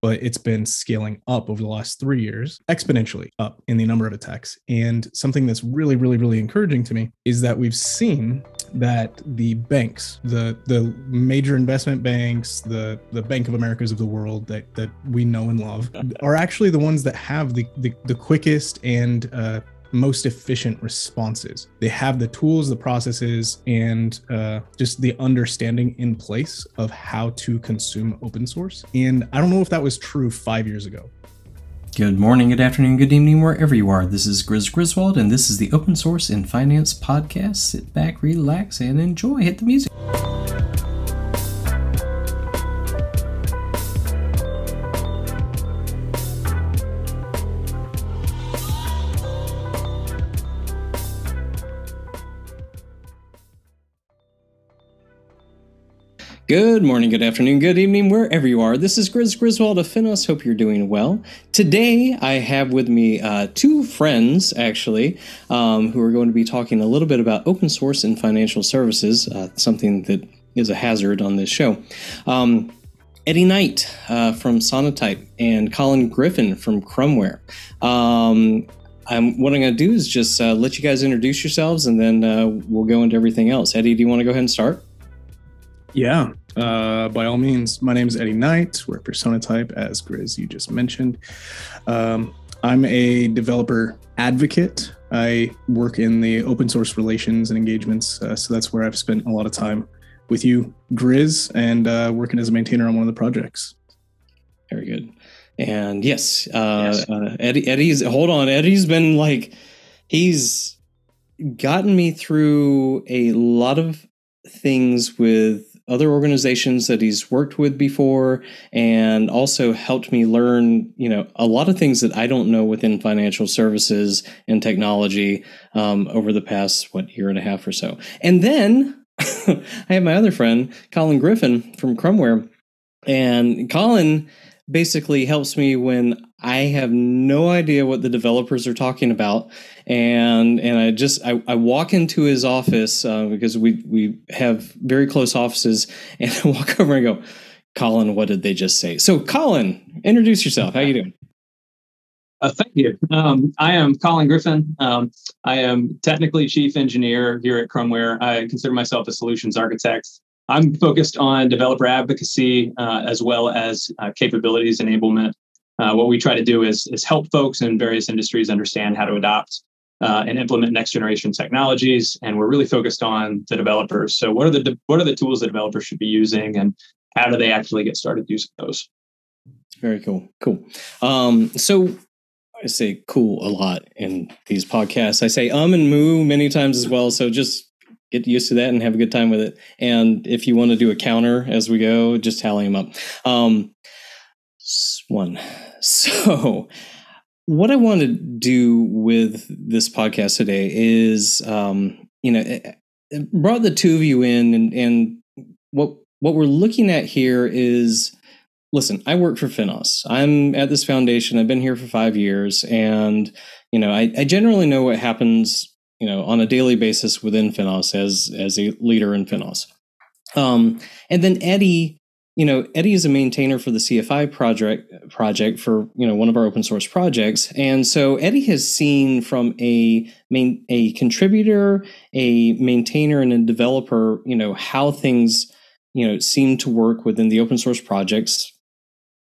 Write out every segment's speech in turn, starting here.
but it's been scaling up over the last three years, exponentially up in the number of attacks. And something that's really, really, really encouraging to me is that we've seen that the banks, the the major investment banks, the the Bank of Americas of the world that that we know and love, are actually the ones that have the the, the quickest and uh, most efficient responses. They have the tools, the processes, and uh, just the understanding in place of how to consume open source. And I don't know if that was true five years ago. Good morning, good afternoon, good evening, wherever you are. This is Grizz Griswold, and this is the Open Source in Finance podcast. Sit back, relax, and enjoy. Hit the music. Good morning, good afternoon, good evening, wherever you are. This is Grizz Griswold of Finos. Hope you're doing well. Today, I have with me uh, two friends, actually, um, who are going to be talking a little bit about open source and financial services, uh, something that is a hazard on this show. Um, Eddie Knight uh, from Sonatype and Colin Griffin from Krumware. Um, I'm, what I'm going to do is just uh, let you guys introduce yourselves and then uh, we'll go into everything else. Eddie, do you want to go ahead and start? Yeah, uh, by all means. My name is Eddie Knight. We're Persona Type, as Grizz you just mentioned. Um, I'm a developer advocate. I work in the open source relations and engagements, uh, so that's where I've spent a lot of time with you, Grizz, and uh, working as a maintainer on one of the projects. Very good. And yes, uh, yes. Uh, Eddie. Eddie's hold on. Eddie's been like he's gotten me through a lot of things with other organizations that he's worked with before and also helped me learn you know a lot of things that i don't know within financial services and technology um, over the past what year and a half or so. And then i have my other friend colin griffin from Krumware. And colin basically helps me when I have no idea what the developers are talking about, and and I just I, I walk into his office uh, because we we have very close offices, and I walk over and go, Colin, what did they just say? So, Colin, introduce yourself. How you doing? Uh, thank you. Um, I am Colin Griffin. Um, I am technically chief engineer here at Krumware. I consider myself a solutions architect. I'm focused on developer advocacy uh, as well as uh, capabilities enablement. Uh, what we try to do is, is help folks in various industries understand how to adopt uh, and implement next generation technologies. And we're really focused on the developers. So what are the de- what are the tools that developers should be using, and how do they actually get started using those? Very cool. Cool. Um, so I say cool a lot in these podcasts. I say um and moo many times as well. So just get used to that and have a good time with it. And if you want to do a counter as we go, just tally them up. Um, one. So, what I want to do with this podcast today is, um, you know, it, it brought the two of you in, and, and what what we're looking at here is listen, I work for Finos. I'm at this foundation. I've been here for five years, and you know, I, I, generally know what happens you know on a daily basis within Finos as as a leader in Finos. Um, and then Eddie, you know, Eddie is a maintainer for the CFI project project for you know one of our open source projects, and so Eddie has seen from a main a contributor, a maintainer, and a developer, you know, how things you know seem to work within the open source projects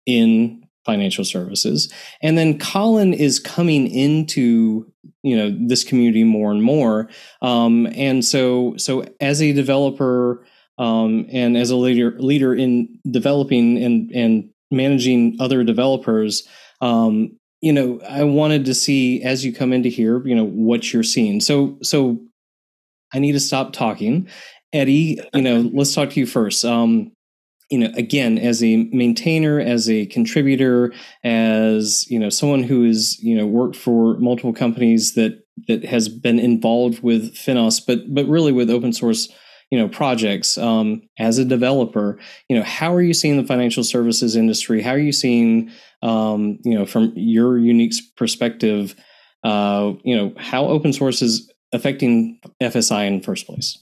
in financial services and then colin is coming into you know this community more and more. Um, and so so as a developer um, and as a leader leader in developing and and managing other developers um, you know i wanted to see as you come into here you know what you're seeing. So so i need to stop talking. Eddie you know let's talk to you first. Um, you know again as a maintainer as a contributor as you know someone who has you know worked for multiple companies that that has been involved with finos but but really with open source you know projects um, as a developer you know how are you seeing the financial services industry? How are you seeing um, you know from your unique perspective uh, you know how open source is affecting fsi in the first place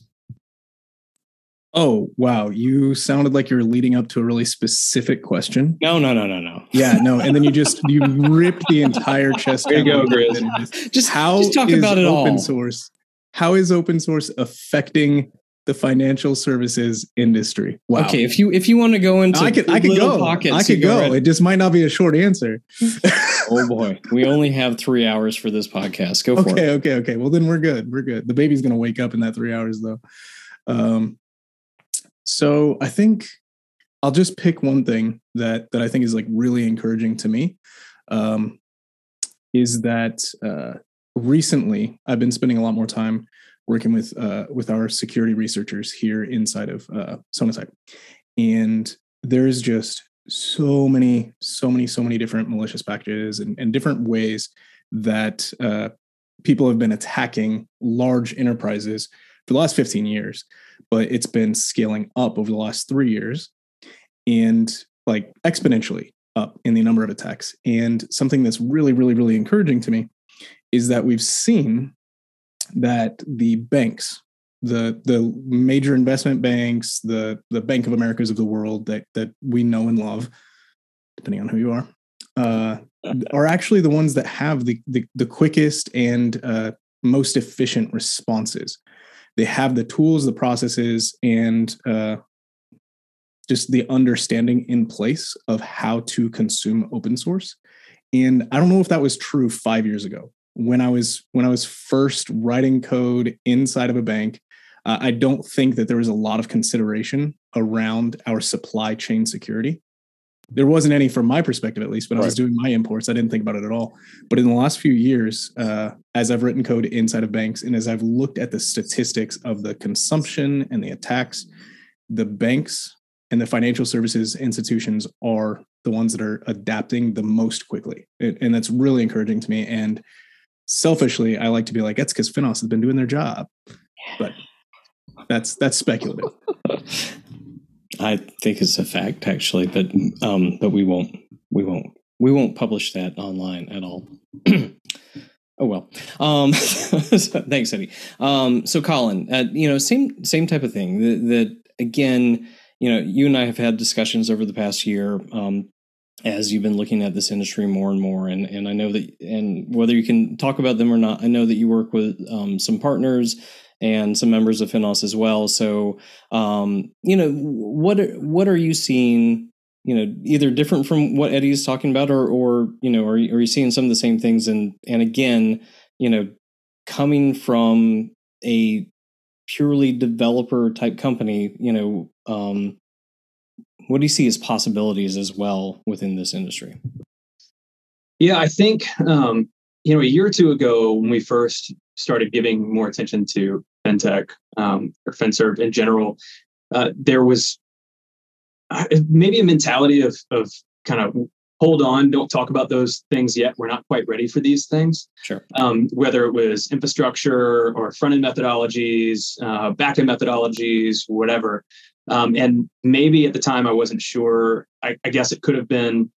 Oh, wow. You sounded like you're leading up to a really specific question. No, no, no, no, no. Yeah, no. And then you just you ripped the entire chest. There you go, Grizz. Just, how just talk about it open all. source. How is open source affecting the financial services industry? Wow. Okay, if you if you want to go into I could I could go. Pockets, I could go. go it just might not be a short answer. oh boy, we only have three hours for this podcast. Go for okay, it. Okay, okay, okay. Well, then we're good. We're good. The baby's gonna wake up in that three hours though. Um, so I think I'll just pick one thing that that I think is like really encouraging to me. Um, is that uh, recently I've been spending a lot more time working with uh, with our security researchers here inside of uh, Sonatype, and there's just so many, so many, so many different malicious packages and, and different ways that uh, people have been attacking large enterprises for the last 15 years but it's been scaling up over the last three years and like exponentially up in the number of attacks. And something that's really, really, really encouraging to me is that we've seen that the banks, the the major investment banks, the the Bank of Americas of the world that that we know and love, depending on who you are, uh, are actually the ones that have the the, the quickest and uh, most efficient responses they have the tools, the processes, and uh, just the understanding in place of how to consume open source. And I don't know if that was true five years ago when I was when I was first writing code inside of a bank. Uh, I don't think that there was a lot of consideration around our supply chain security there wasn't any from my perspective at least when right. i was doing my imports i didn't think about it at all. But in the last few years uh, as i've written code inside of banks and as i've looked at the statistics of the consumption and the attacks the banks and the financial services institutions are the ones that are adapting the most quickly. And that's really encouraging to me. And selfishly i like to be like that's because finos has been doing their job. But that's that's speculative I think it's a fact actually, but um, but we won't we won't we won't publish that online at all. oh well. Um, thanks, Eddie. Um, so Colin, uh, you know, same same type of thing. That, that, again, you know, you and I have had discussions over the past year. Um, as you've been looking at this industry more and more, and and I know that, and whether you can talk about them or not, I know that you work with um, some partners and some members of Finos as well. So, um, you know, what are, what are you seeing? You know, either different from what Eddie's talking about, or or you know, are are you seeing some of the same things? And and again, you know, coming from a purely developer type company, you know, um, what do you see as possibilities as well within this industry? Yeah, I think um, you know a year or two ago when we first started giving more attention to fintech um, or FinServ in general, uh, there was uh, maybe a mentality of of kind of hold on, don't talk about those things yet. We're not quite ready for these things. Sure. Um, whether it was infrastructure or front end methodologies, uh, back end methodologies, whatever. Um, and maybe at the time I wasn't sure. I, I guess it could have been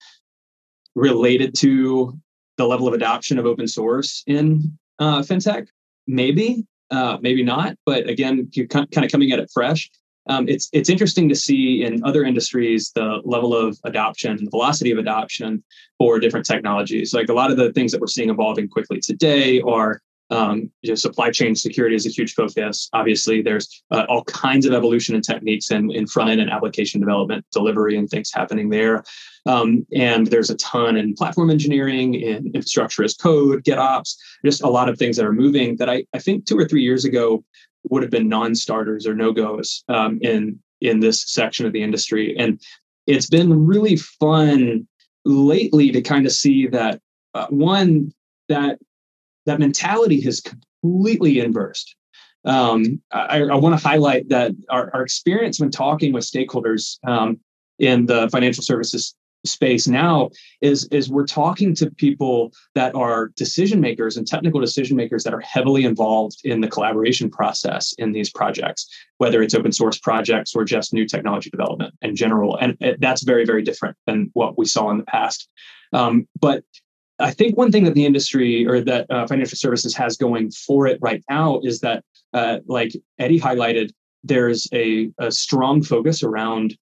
related to the level of adoption of open source in uh, fintech. Maybe, uh, maybe not. But again, you're kind of coming at it fresh. Um, it's it's interesting to see in other industries the level of adoption, the velocity of adoption for different technologies. Like a lot of the things that we're seeing evolving quickly today are um, you know, supply chain security is a huge focus. Obviously, there's uh, all kinds of evolution and techniques in, in front end and application development, delivery, and things happening there. Um, and there's a ton in platform engineering, in infrastructure as code, GitOps, just a lot of things that are moving that I, I think two or three years ago would have been non-starters or no-goes um, in in this section of the industry. And it's been really fun lately to kind of see that uh, one that that mentality has completely inversed. Um, I, I want to highlight that our, our, experience when talking with stakeholders um, in the financial services space now is is we're talking to people that are decision makers and technical decision makers that are heavily involved in the collaboration process in these projects whether it's open source projects or just new technology development in general and that's very very different than what we saw in the past um, but I think one thing that the industry or that uh, financial services has going for it right now is that, uh, like Eddie highlighted, there's a, a strong focus around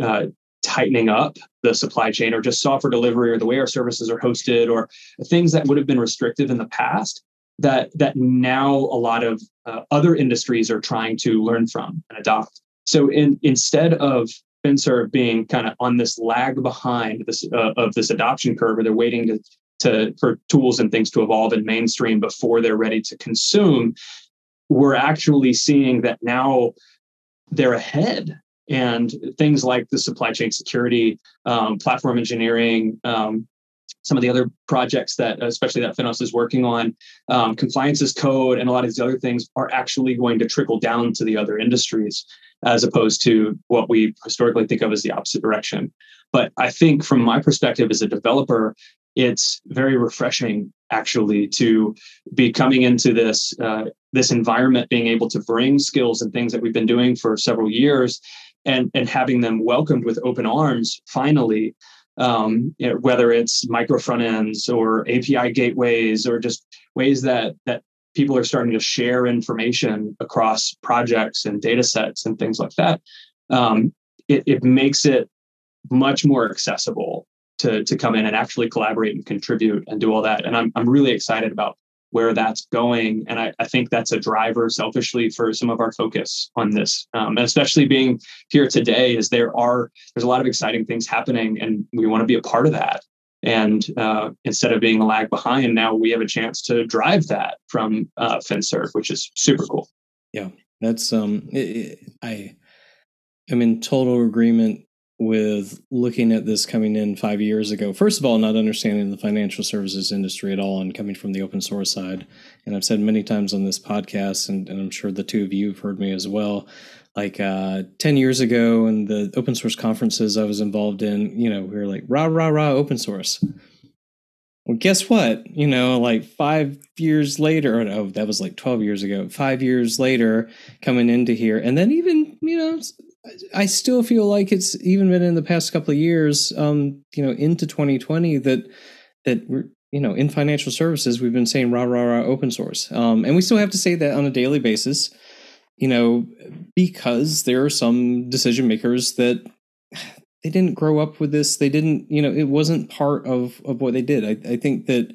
uh, tightening up the supply chain or just software delivery or the way our services are hosted or things that would have been restrictive in the past that that now a lot of uh, other industries are trying to learn from and adopt. So in instead of FinServ being kind of on this lag behind this uh, of this adoption curve, or they're waiting to to for tools and things to evolve in mainstream before they're ready to consume. We're actually seeing that now they're ahead, and things like the supply chain security, um, platform engineering, um, some of the other projects that, especially that Finos is working on, um, compliance as code, and a lot of these other things are actually going to trickle down to the other industries as opposed to what we historically think of as the opposite direction. But I think from my perspective as a developer, it's very refreshing actually to be coming into this uh, this environment, being able to bring skills and things that we've been doing for several years, and and having them welcomed with open arms. Finally, um, you know, whether it's micro front ends or API gateways or just ways that that people are starting to share information across projects and data sets and things like that, um, it, it makes it much more accessible to, to come in and actually collaborate and contribute and do all that. And I'm, I'm really excited about where that's going. And I, I think that's a driver selfishly for some of our focus on this. Um, and especially being here today is there are, there's a lot of exciting things happening and we want to be a part of that. And uh, instead of being a lag behind, now we have a chance to drive that from uh, FinServ, which is super cool. Yeah, that's um, it, it, I am in total agreement with looking at this coming in five years ago. First of all, not understanding the financial services industry at all and coming from the open source side. And I've said many times on this podcast, and, and I'm sure the two of you have heard me as well, like uh, 10 years ago and the open source conferences I was involved in, you know, we were like, rah, rah, rah, open source. Well, guess what? You know, like five years later, or no, that was like 12 years ago, five years later, coming into here. And then even, you know, I still feel like it's even been in the past couple of years, um, you know, into 2020 that, that we're, you know, in financial services, we've been saying rah, rah, rah, open source. Um, and we still have to say that on a daily basis you know, because there are some decision makers that they didn't grow up with this. They didn't, you know, it wasn't part of of what they did. I, I think that,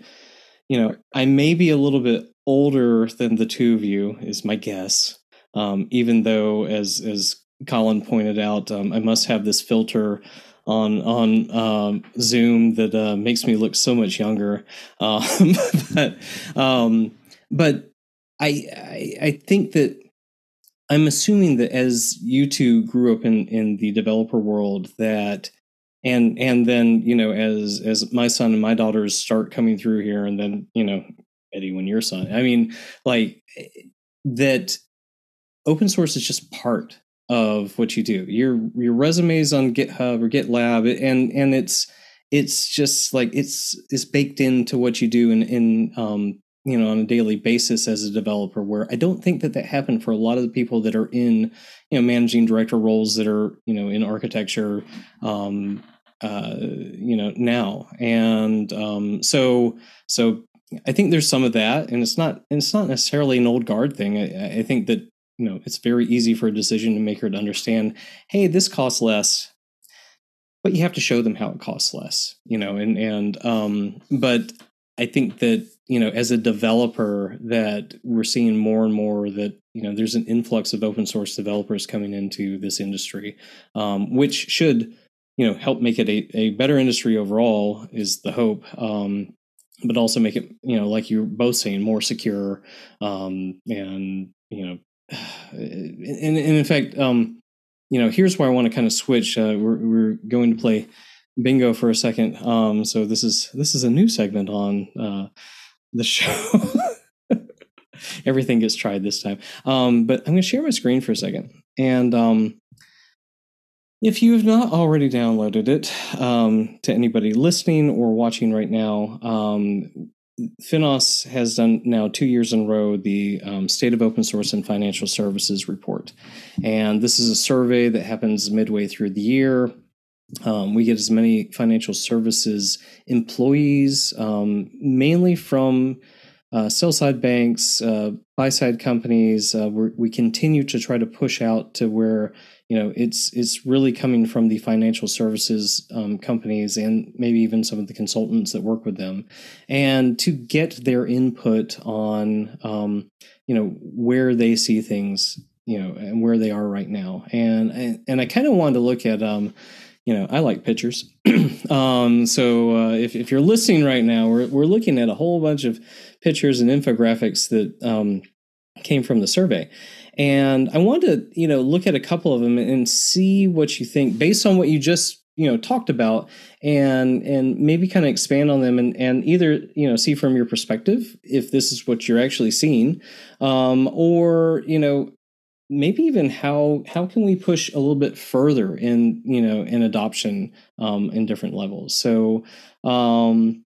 you know, I may be a little bit older than the two of you, is my guess. Um, even though, as as Colin pointed out, um, I must have this filter on on um, Zoom that uh, makes me look so much younger. Um, but um, but I, I I think that I'm assuming that as you two grew up in in the developer world, that and and then you know as as my son and my daughters start coming through here, and then you know Eddie, when your son, I mean, like that, open source is just part of what you do. Your your resumes on GitHub or GitLab, and and it's it's just like it's it's baked into what you do in in um, you know on a daily basis as a developer where i don't think that that happened for a lot of the people that are in you know managing director roles that are you know in architecture um uh you know now and um so so i think there's some of that and it's not it's not necessarily an old guard thing i, I think that you know it's very easy for a decision maker to understand hey this costs less but you have to show them how it costs less you know and and um but i think that you know as a developer that we're seeing more and more that you know there's an influx of open source developers coming into this industry um, which should you know help make it a, a better industry overall is the hope um, but also make it you know like you're both saying more secure um, and you know and, and in fact um, you know here's where i want to kind of switch uh, we're, we're going to play bingo for a second um, so this is this is a new segment on uh, the show. Everything gets tried this time. Um, but I'm going to share my screen for a second. And um, if you have not already downloaded it um, to anybody listening or watching right now, um, Finos has done now two years in a row the um, State of Open Source and Financial Services report. And this is a survey that happens midway through the year. Um, we get as many financial services employees, um, mainly from uh, sell side banks, uh, buy side companies. Uh, we continue to try to push out to where you know it's it's really coming from the financial services um, companies and maybe even some of the consultants that work with them, and to get their input on um, you know where they see things, you know, and where they are right now. And and, and I kind of wanted to look at um, you know, I like pictures. um, so uh, if, if you're listening right now, we're, we're looking at a whole bunch of pictures and infographics that um, came from the survey. And I want to, you know, look at a couple of them and see what you think based on what you just, you know, talked about and and maybe kind of expand on them and, and either, you know, see from your perspective if this is what you're actually seeing um, or, you know, maybe even how how can we push a little bit further in you know in adoption um, in different levels? So um,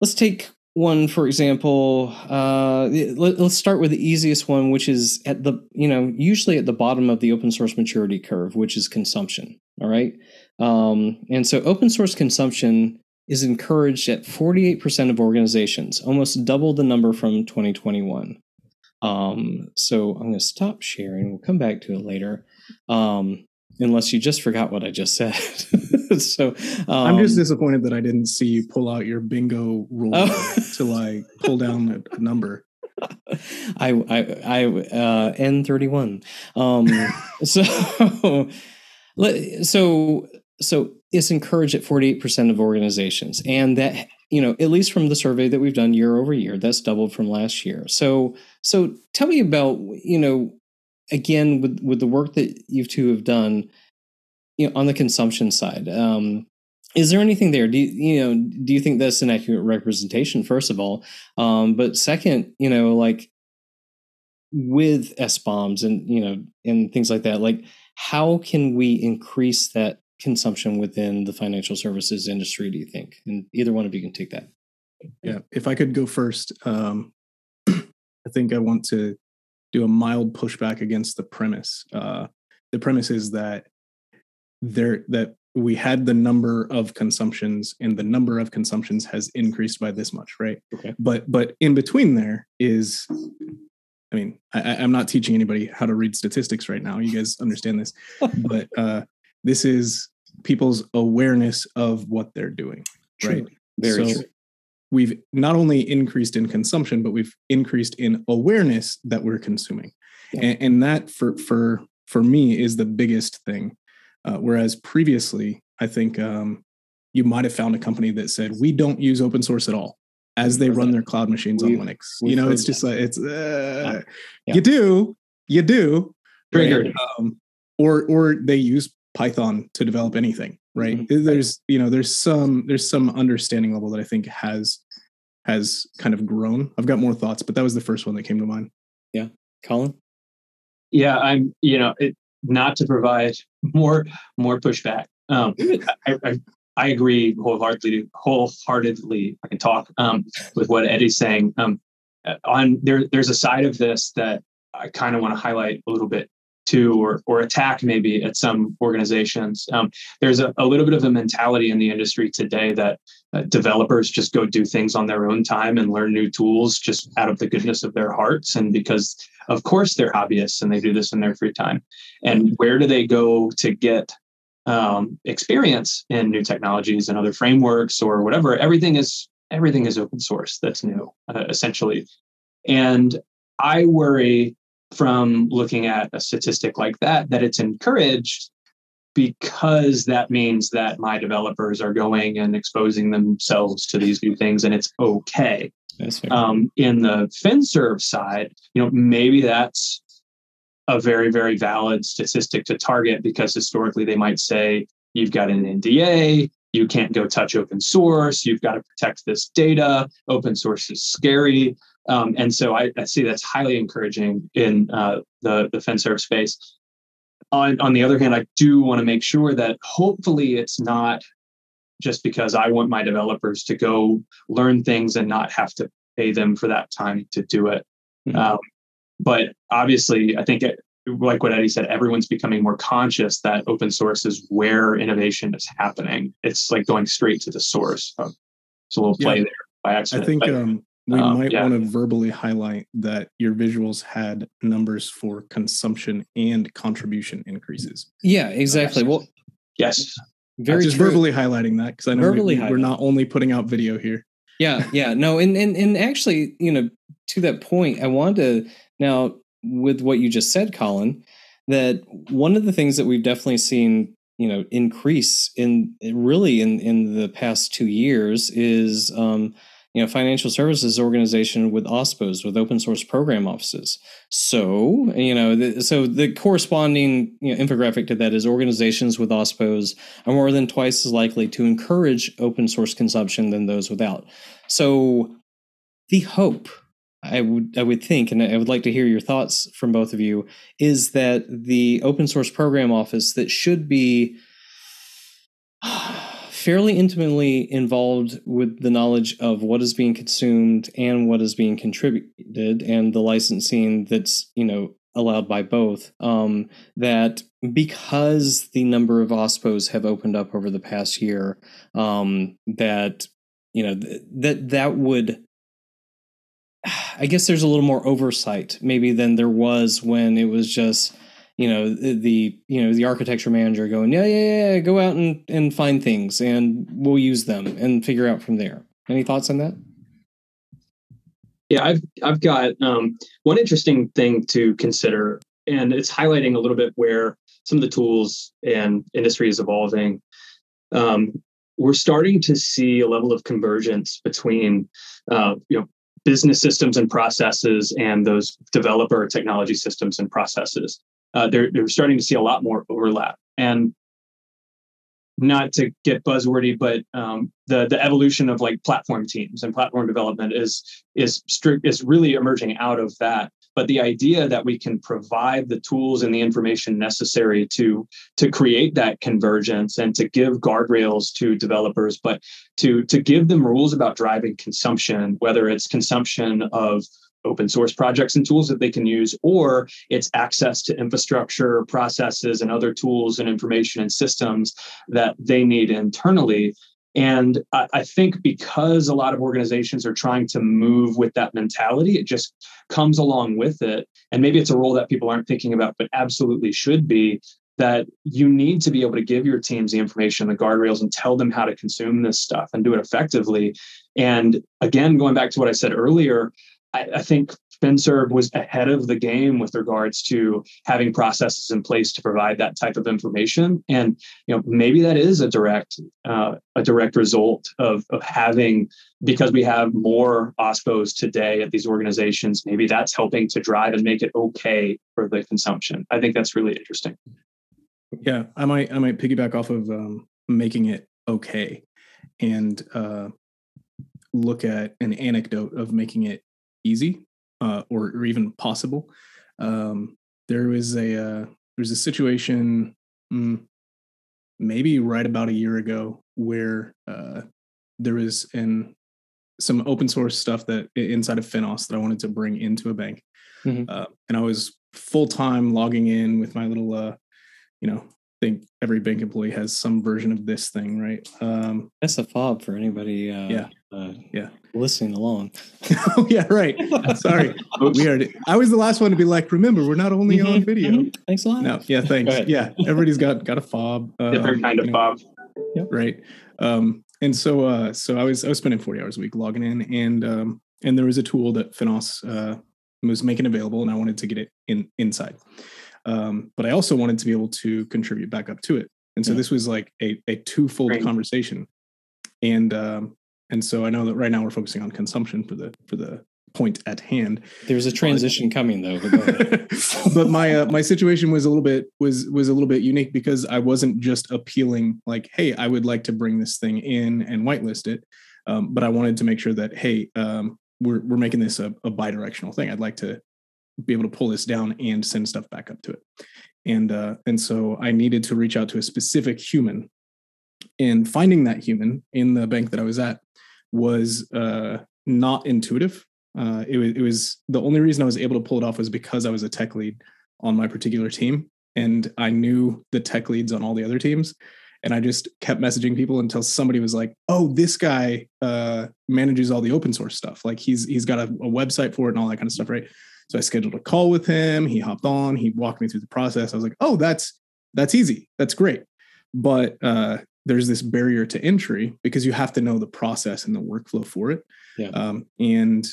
let's take one for example uh, let, us start with the easiest one which is at the you know usually at the bottom of the open source maturity curve which is consumption all right? Um, and so open source consumption is encouraged at 48% of organizations almost double the number from 2021 um, so I'm going to stop sharing. We'll come back to it later. Um, unless you just forgot what I just said. so um, I'm just um, disappointed that I didn't see you pull out your bingo rule oh. to like pull down a, a number. I I I uh, N31. Um, so so so it's encouraged at 48% of organizations, and that you know at least from the survey that we've done year over year, that's doubled from last year. So so tell me about you know again with with the work that you two have done, you know, on the consumption side. Um, is there anything there? Do you, you know? Do you think that's an accurate representation? First of all, um, but second, you know, like with SBOMs and you know and things like that, like how can we increase that consumption within the financial services industry? Do you think? And either one of you can take that. Yeah, if I could go first, um, I think I want to do a mild pushback against the premise. Uh, the premise is that there that we had the number of consumptions and the number of consumptions has increased by this much, right? Okay. But but in between there is I mean, I, am not teaching anybody how to read statistics right now. You guys understand this, but uh, this is people's awareness of what they're doing, true. right? Very so true we've not only increased in consumption, but we've increased in awareness that we're consuming. Yeah. And, and, that for for for me is the biggest thing. Uh, whereas previously, I think um, you might have found a company that said we don't use open source at all as they run their cloud machines we've, on Linux. You know, it's just that. like it's uh, yeah. you do, you do, triggered, um, or or they use Python to develop anything right? Mm-hmm. there's you know there's some there's some understanding level that i think has has kind of grown. I've got more thoughts but that was the first one that came to mind. Yeah. Colin? Yeah i'm you know it, not to provide more more pushback. Um I, I, I agree wholeheartedly wholeheartedly i can talk um with what eddie's saying. Um on there there's a side of this that i kind of want to highlight a little bit to or, or attack maybe at some organizations. Um, there's a, a, little bit of a mentality in the industry today that uh, developers just go do things on their own time and learn new tools just out of the goodness of their hearts and because of course they're hobbyists and they do this in their free time. And where do they go to get um, experience in new technologies and other frameworks or whatever? Everything is everything is open source that's new uh, essentially. And I worry from looking at a statistic like that that it's encouraged because that means that my developers are going and exposing themselves to these new things and it's okay. Um, in the FinServ side, you know, maybe that's a very, very valid statistic to target because historically they might say you've got an NDA, you can't go touch open source, you've got to protect this data, open source is scary. Um, and so I, I, see that's highly encouraging in uh, the, the FinServ space. On, on the other hand, I do want to make sure that hopefully it's not just because I want my developers to go learn things and not have to pay them for that time to do it. Mm-hmm. Um, but obviously, I think it, like what Eddie said, everyone's becoming more conscious that open source is where innovation is happening. It's like going straight to the source. So, it's a little play yeah. there by accident. I think um, we Um, might yeah. want to verbally highlight that your visuals had numbers for consumption and contribution increases. Yeah, exactly. Well, Yes. very just true. verbally highlighting that because I know Verbally we, we're not only putting out video here. yeah yeah no and, and and actually you know to that point i wanted to now with what you just said colin that one of the things that we've definitely seen you know increase in really in in the past two years is um you know financial services organization with ospos with open source program offices. So you know the, so the corresponding you know, infographic to that is organizations with ospos are more than twice as likely to encourage open source consumption than those without. So the hope I would I would think, and I would like to hear your thoughts from both of you, is that the open source program office that should be fairly intimately involved with the knowledge of what is being consumed and what is being contributed and the licensing that's you know allowed by both um, that because the number of ospos have opened up over the past year um, that you know th- that that would i guess there's a little more oversight maybe than there was when it was just you know the, you know the architecture manager going yeah yeah yeah go out and and find things and we'll use them and figure out from there any thoughts on that Yeah, I've I've got um, one interesting thing to consider, and it's highlighting a little bit where some of the tools and industry is evolving. Um, we're starting to see a level of convergence between uh, you know business systems and processes and those developer technology systems and processes. Uh, they're they're starting to see a lot more overlap, and not to get buzzwordy, but um, the the evolution of like platform teams and platform development is is strict is really emerging out of that. But the idea that we can provide the tools and the information necessary to to create that convergence and to give guardrails to developers, but to to give them rules about driving consumption, whether it's consumption of open source projects and tools that they can use, or it's access to infrastructure, processes, and other tools and information and systems that they need internally. And I, I think because a lot of organizations are trying to move with that mentality, it just comes along with it. And maybe it's a role that people aren't thinking about, but absolutely should be that you need to be able to give your teams the information, the guardrails, and tell them how to consume this stuff and do it effectively. And again, going back to what I said earlier, I, I think FinServ was ahead of the game with regards to having processes in place to provide that type of information. And you know, maybe that is a direct uh, a direct result of of having because we have more OSPOs today at these organizations. Maybe that's helping to drive and make it okay for the consumption. I think that's really interesting. Yeah, I might I might piggyback off of um, making it okay, and uh, look at an anecdote of making it easy uh, or, or even possible. Um, there was a uh, there was a situation mm, maybe right about a year ago where uh, there was an some open source stuff that inside of Finos that I wanted to bring into a bank, Mhm. uh, and I was full time logging in with my little uh, you know, I think every bank employee has some version of this thing, right? Um, that's a fob for anybody uh, Yeah. Uh, Yeah. listening along oh yeah, right. Sorry, we are. I was the last one to be like, remember, we're not only on Mhm, video. mhm. thanks a lot No, yeah, thanks. ahead. Yeah, everybody's got got a fob. Different um, kind of you know, Bob. right? Um, and so, uh, so I was I was spending forty hours a week logging in, and um, and there was a tool that Finos uh, was making available, and I wanted to get it in inside. Um, but I also wanted to be able to contribute back up to it, and so Yeah. this was like a a twofold Great. conversation, and um, and so I know that right now we're focusing on consumption for the for the point at hand, there's a transition coming though but but my uh, my situation was a little bit was was a little bit unique because I wasn't just appealing like, hey, I would like to bring this thing in and whitelist it, um, but I wanted to make sure that hey, um, we're we're making this a, a bidirectional thing. I'd like to be able to pull this down and send stuff back up to it, and uh, and so I needed to reach out to a specific human, and finding that human in the bank that I was at was uh, not intuitive uh, it was it was the only reason I was able to pull it off was because I was a tech lead on my particular team, and I knew the tech leads on all the other teams, and I just kept messaging people until somebody was like, "Oh, this guy uh, manages all the open source stuff. Like he's he's got a, a website for it and all that kind of stuff, right?" So I scheduled a call with him. He hopped on. He walked me through the process. I was like, "Oh, that's that's easy. That's great." But uh, there's this barrier to entry because you have to know the process and the workflow for it. Yeah. Um, and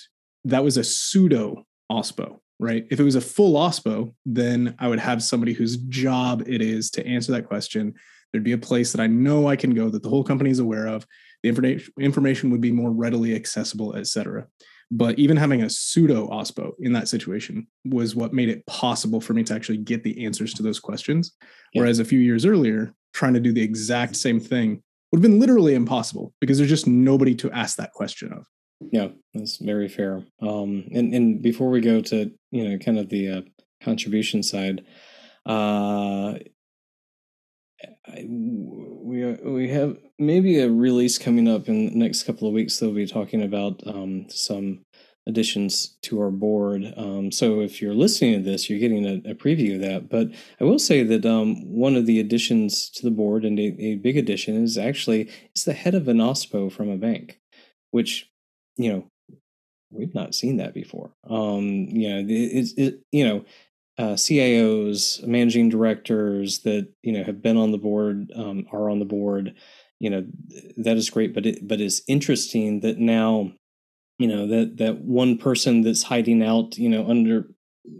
that was a pseudo OSPO, right? If it was a full OSPO, then I would have somebody whose job it is to answer that question. There'd be a place that I know I can go that the whole company is aware of. The information information would be more readily accessible, et cetera. But even having a pseudo OSPO in that situation was what made it possible for me to actually get the answers to those questions. Yeah. Whereas a few years earlier, trying to do the exact same thing would have been literally impossible because there's just nobody to ask that question of. Yeah, that's very fair. Um, and and before we go to you know kind of the uh, contribution side, uh, I, we we have maybe a release coming up in the next couple of weeks. They'll be talking about um, some additions to our board. Um, so if you're listening to this, you're getting a, a preview of that. But I will say that um, one of the additions to the board and a, a big addition is actually it's the head of an OSPO from a bank, which you know we've not seen that before. Um, you know, it's it, you know. Uh, CIOs, managing directors that you know have been on the board, um, are on the board. You know that is great, but it but it's interesting that now you know that that one person that's hiding out you know under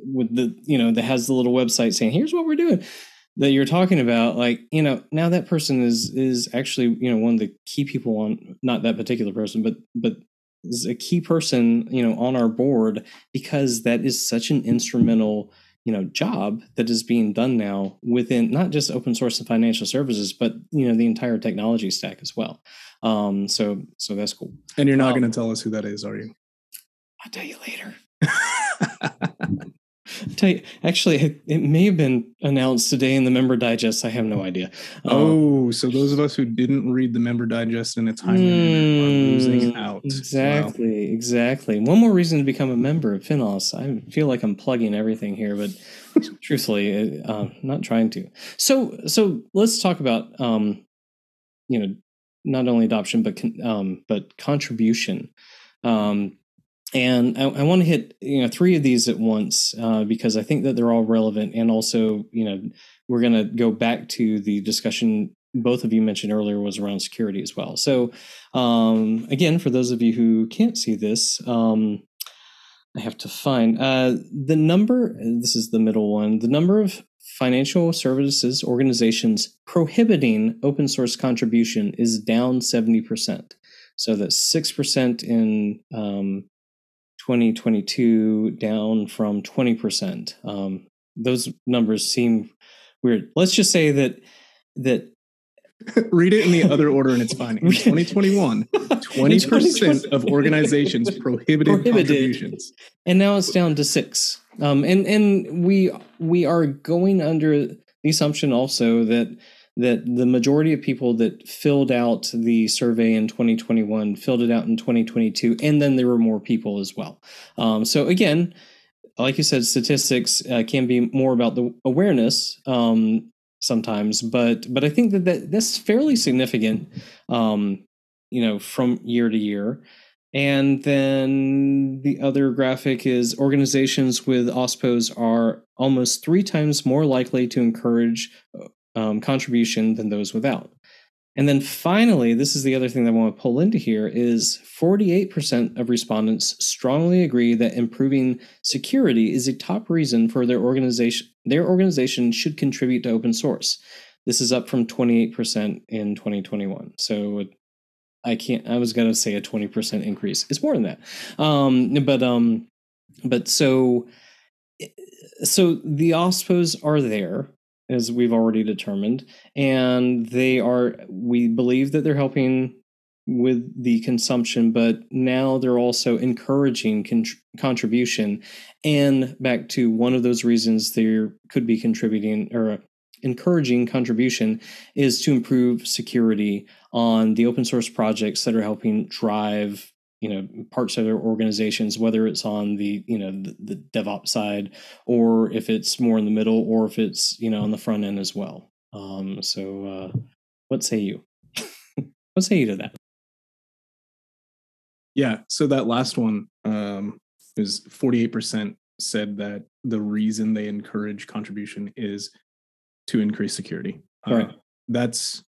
with the you know that has the little website saying here's what we're doing that you're talking about like you know now that person is is actually you know one of the key people on not that particular person but but is a key person you know on our board because that is such an instrumental you know job that is being done now within not just open source and financial services but you know the entire technology stack as well. Um so so that's cool. And you're not Um, going to tell us who that is, are you? i'll tell you later you actually it, may have been announced today in the member digest i have no idea Um, oh, so those of us who didn't read the member digest in a timely manner are losing Mm, out. Wow. Exactly, exactly. One more reason to become a member of Finos. I feel like I'm plugging everything here, but truthfully, uh, not trying to. So, so let's talk about, um, you know, not only adoption but con- um, but contribution. Um, and I, I want to hit you know three of these at once uh, because I think that they're all relevant, and also you know we're going to go back to the discussion both of you mentioned earlier was around security as well. So um, again, for those of you who can't see this, um, I have to find uh, the number. This is the middle one. The number of financial services organizations prohibiting open source contribution is down seventy percent. So that's six percent in um, 2022, down from twenty percent. Um, those numbers seem weird. Let's just say that that Read it in the other order and it's fine. In 2021, 20% of organizations prohibited, Prohibited. contributions. and now it's down to six. Um, and and we we are going under the assumption also that that the majority of people that filled out the survey in 2021 filled it out in 2022, and then there were more people as well. Um, so again, like you said, statistics uh, can be more about the awareness um, sometimes, but but I think that, that that's fairly significant. Um, you know, from year to year. And then the other graphic is organizations with OSPOs are almost three times more likely to encourage um, contribution than those without. And then finally, this is the other thing that I want to pull into here is 48% of respondents strongly agree that improving security is a top reason for their organization their organization should contribute to open source. This is up from 28% in 2021. So I can't. I was gonna say a twenty percent increase. It's more than that. Um, but um, but so so the OSPOs are there as we've already determined, and they are. We believe that they're helping with the consumption, but now they're also encouraging con- contribution. And back to one of those reasons they could be contributing or encouraging contribution is to improve security on the open source projects that are helping drive you know parts of their organizations whether it's on the you know the, the devops side or if it's more in the middle or if it's you know on the front end as well um, so uh, What say you? what say you to that? Yeah. So that last one um, is 48% said that the reason they encourage contribution is to increase security. Right. Uh, that's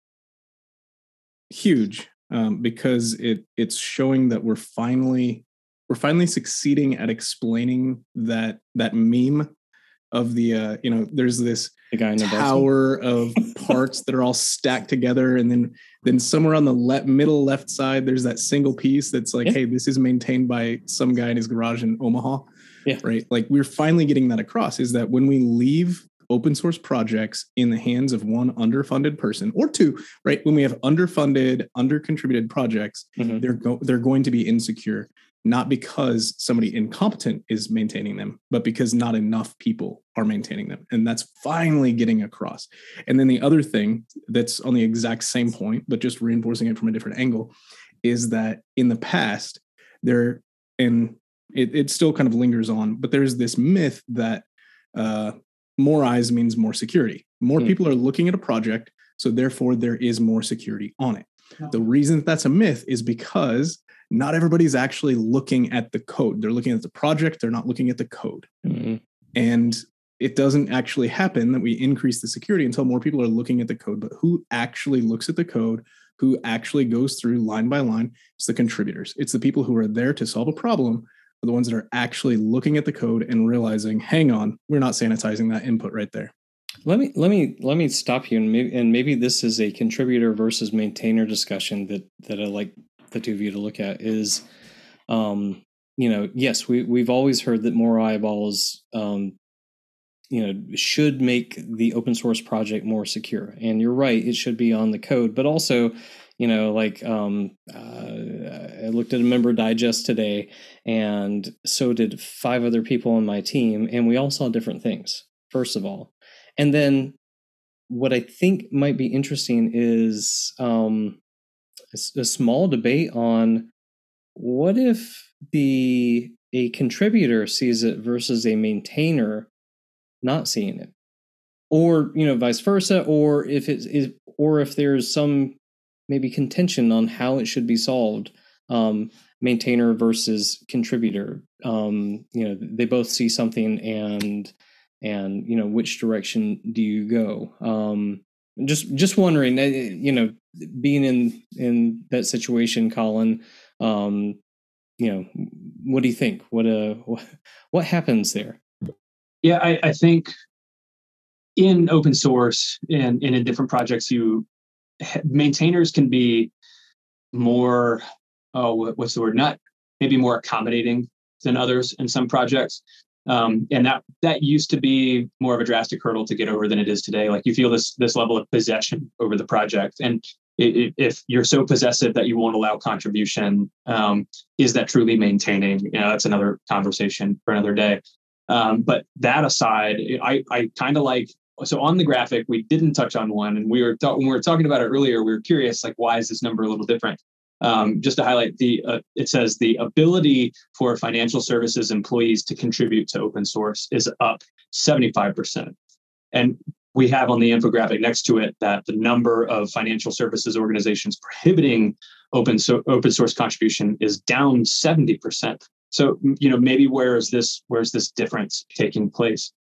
huge um, because it it's showing that we're finally we're finally succeeding at explaining that that meme of the uh, you know there's this The guy in the tower of parts that are all stacked together and then then somewhere on the le- middle left side there's that single piece that's like Yeah. hey this is maintained by some guy in his garage in omaha Yeah. right like we're finally getting that across is that when we leave open source projects in the hands of one underfunded person or two right when we have underfunded undercontributed projects Mhm. they're go- they're going to be insecure not because somebody incompetent is maintaining them but because not enough people are maintaining them and that's finally getting across and then the other thing that's on the exact same point but just reinforcing it from a different angle is that in the past there and it, it still kind of lingers on but there's this myth that uh, more eyes means more security more Hmm. people are looking at a project so therefore there is more security on it the reason that that's a myth is because not everybody's actually looking at the code. They're looking at the project, they're not looking at the code. Mhm. And it doesn't actually happen that we increase the security until more people are looking at the code. But who actually looks at the code, who actually goes through line by line, it's the contributors. It's the people who are there to solve a problem, are the ones that are actually looking at the code and realizing, hang on, we're not sanitizing that input right there. Let me let me let me stop you and maybe and maybe this is a contributor versus maintainer discussion that that I like the two of you to look at is um you know yes we we've always heard that more eyeballs um you know should make the open source project more secure and you're right it should be on the code but also you know like um uh, i looked at a member digest today and so did five other people on my team and we all saw different things first of all. And then what I think might be interesting is um, a, a small debate on what if the a contributor sees it versus a maintainer not seeing it, or you know vice versa, or if it's or if there's some maybe contention on how it should be solved. Um, maintainer versus contributor. Um, you know, they both see something and and you know which direction do you go um just just wondering uh, you know being in in that situation colin um you know what do you think what uh what happens there Yeah, I, I think in open source and, and in different projects, you maintainers can be more oh what's the word not maybe more accommodating than others in some projects. Um, and that that used to be more of a drastic hurdle to get over than it is today. Like you feel this this level of possession over the project. And i- i- if you're so possessive that you won't allow contribution um, is that truly maintaining? You know that's another conversation for another day. Um, but that aside i i kind of like so on the graphic we didn't touch on one and we were ta- when we were talking about it earlier we were curious like why is this number a little different? Um, just to highlight the uh, it says the ability for financial services employees to contribute to open source is up 75% and we have on the infographic next to it that the number of financial services organizations prohibiting open so open source contribution is down 70% so you know maybe where is this where's this difference taking place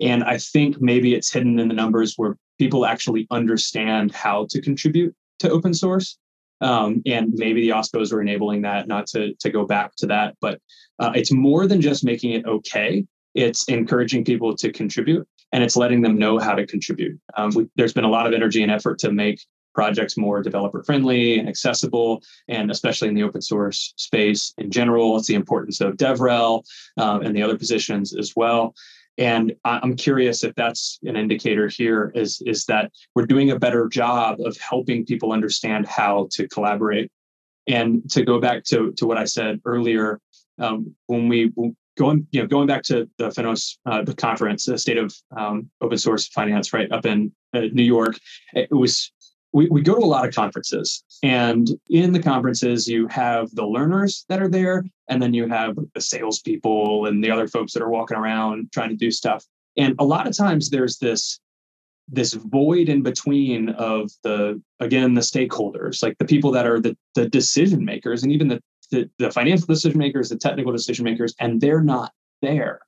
and i think maybe it's hidden in the numbers where people actually understand how to contribute to open source. Um, and maybe the ospos are enabling that not to, to go back to that but uh, it's more than just making it okay. It's encouraging people to contribute and it's letting them know how to contribute. Um, we, there's been a lot of energy and effort to make projects more developer friendly and accessible and especially in the open source space in general. It's the importance of devrel um, and the other positions as well and i'm curious if that's an indicator here is is that we're doing a better job of helping people understand how to collaborate. And to go back to to what i said earlier um, when we going you know going back to the finos uh, the conference the state of um, open source finance right up in uh, new york it was we, we go to a lot of conferences and in the conferences you have the learners that are there and then you have the salespeople and the other folks that are walking around trying to do stuff. And a lot of times there's this this void in between of the again the stakeholders like the people that are the, the decision makers and even the, the, the financial decision makers the technical decision makers and they're not there.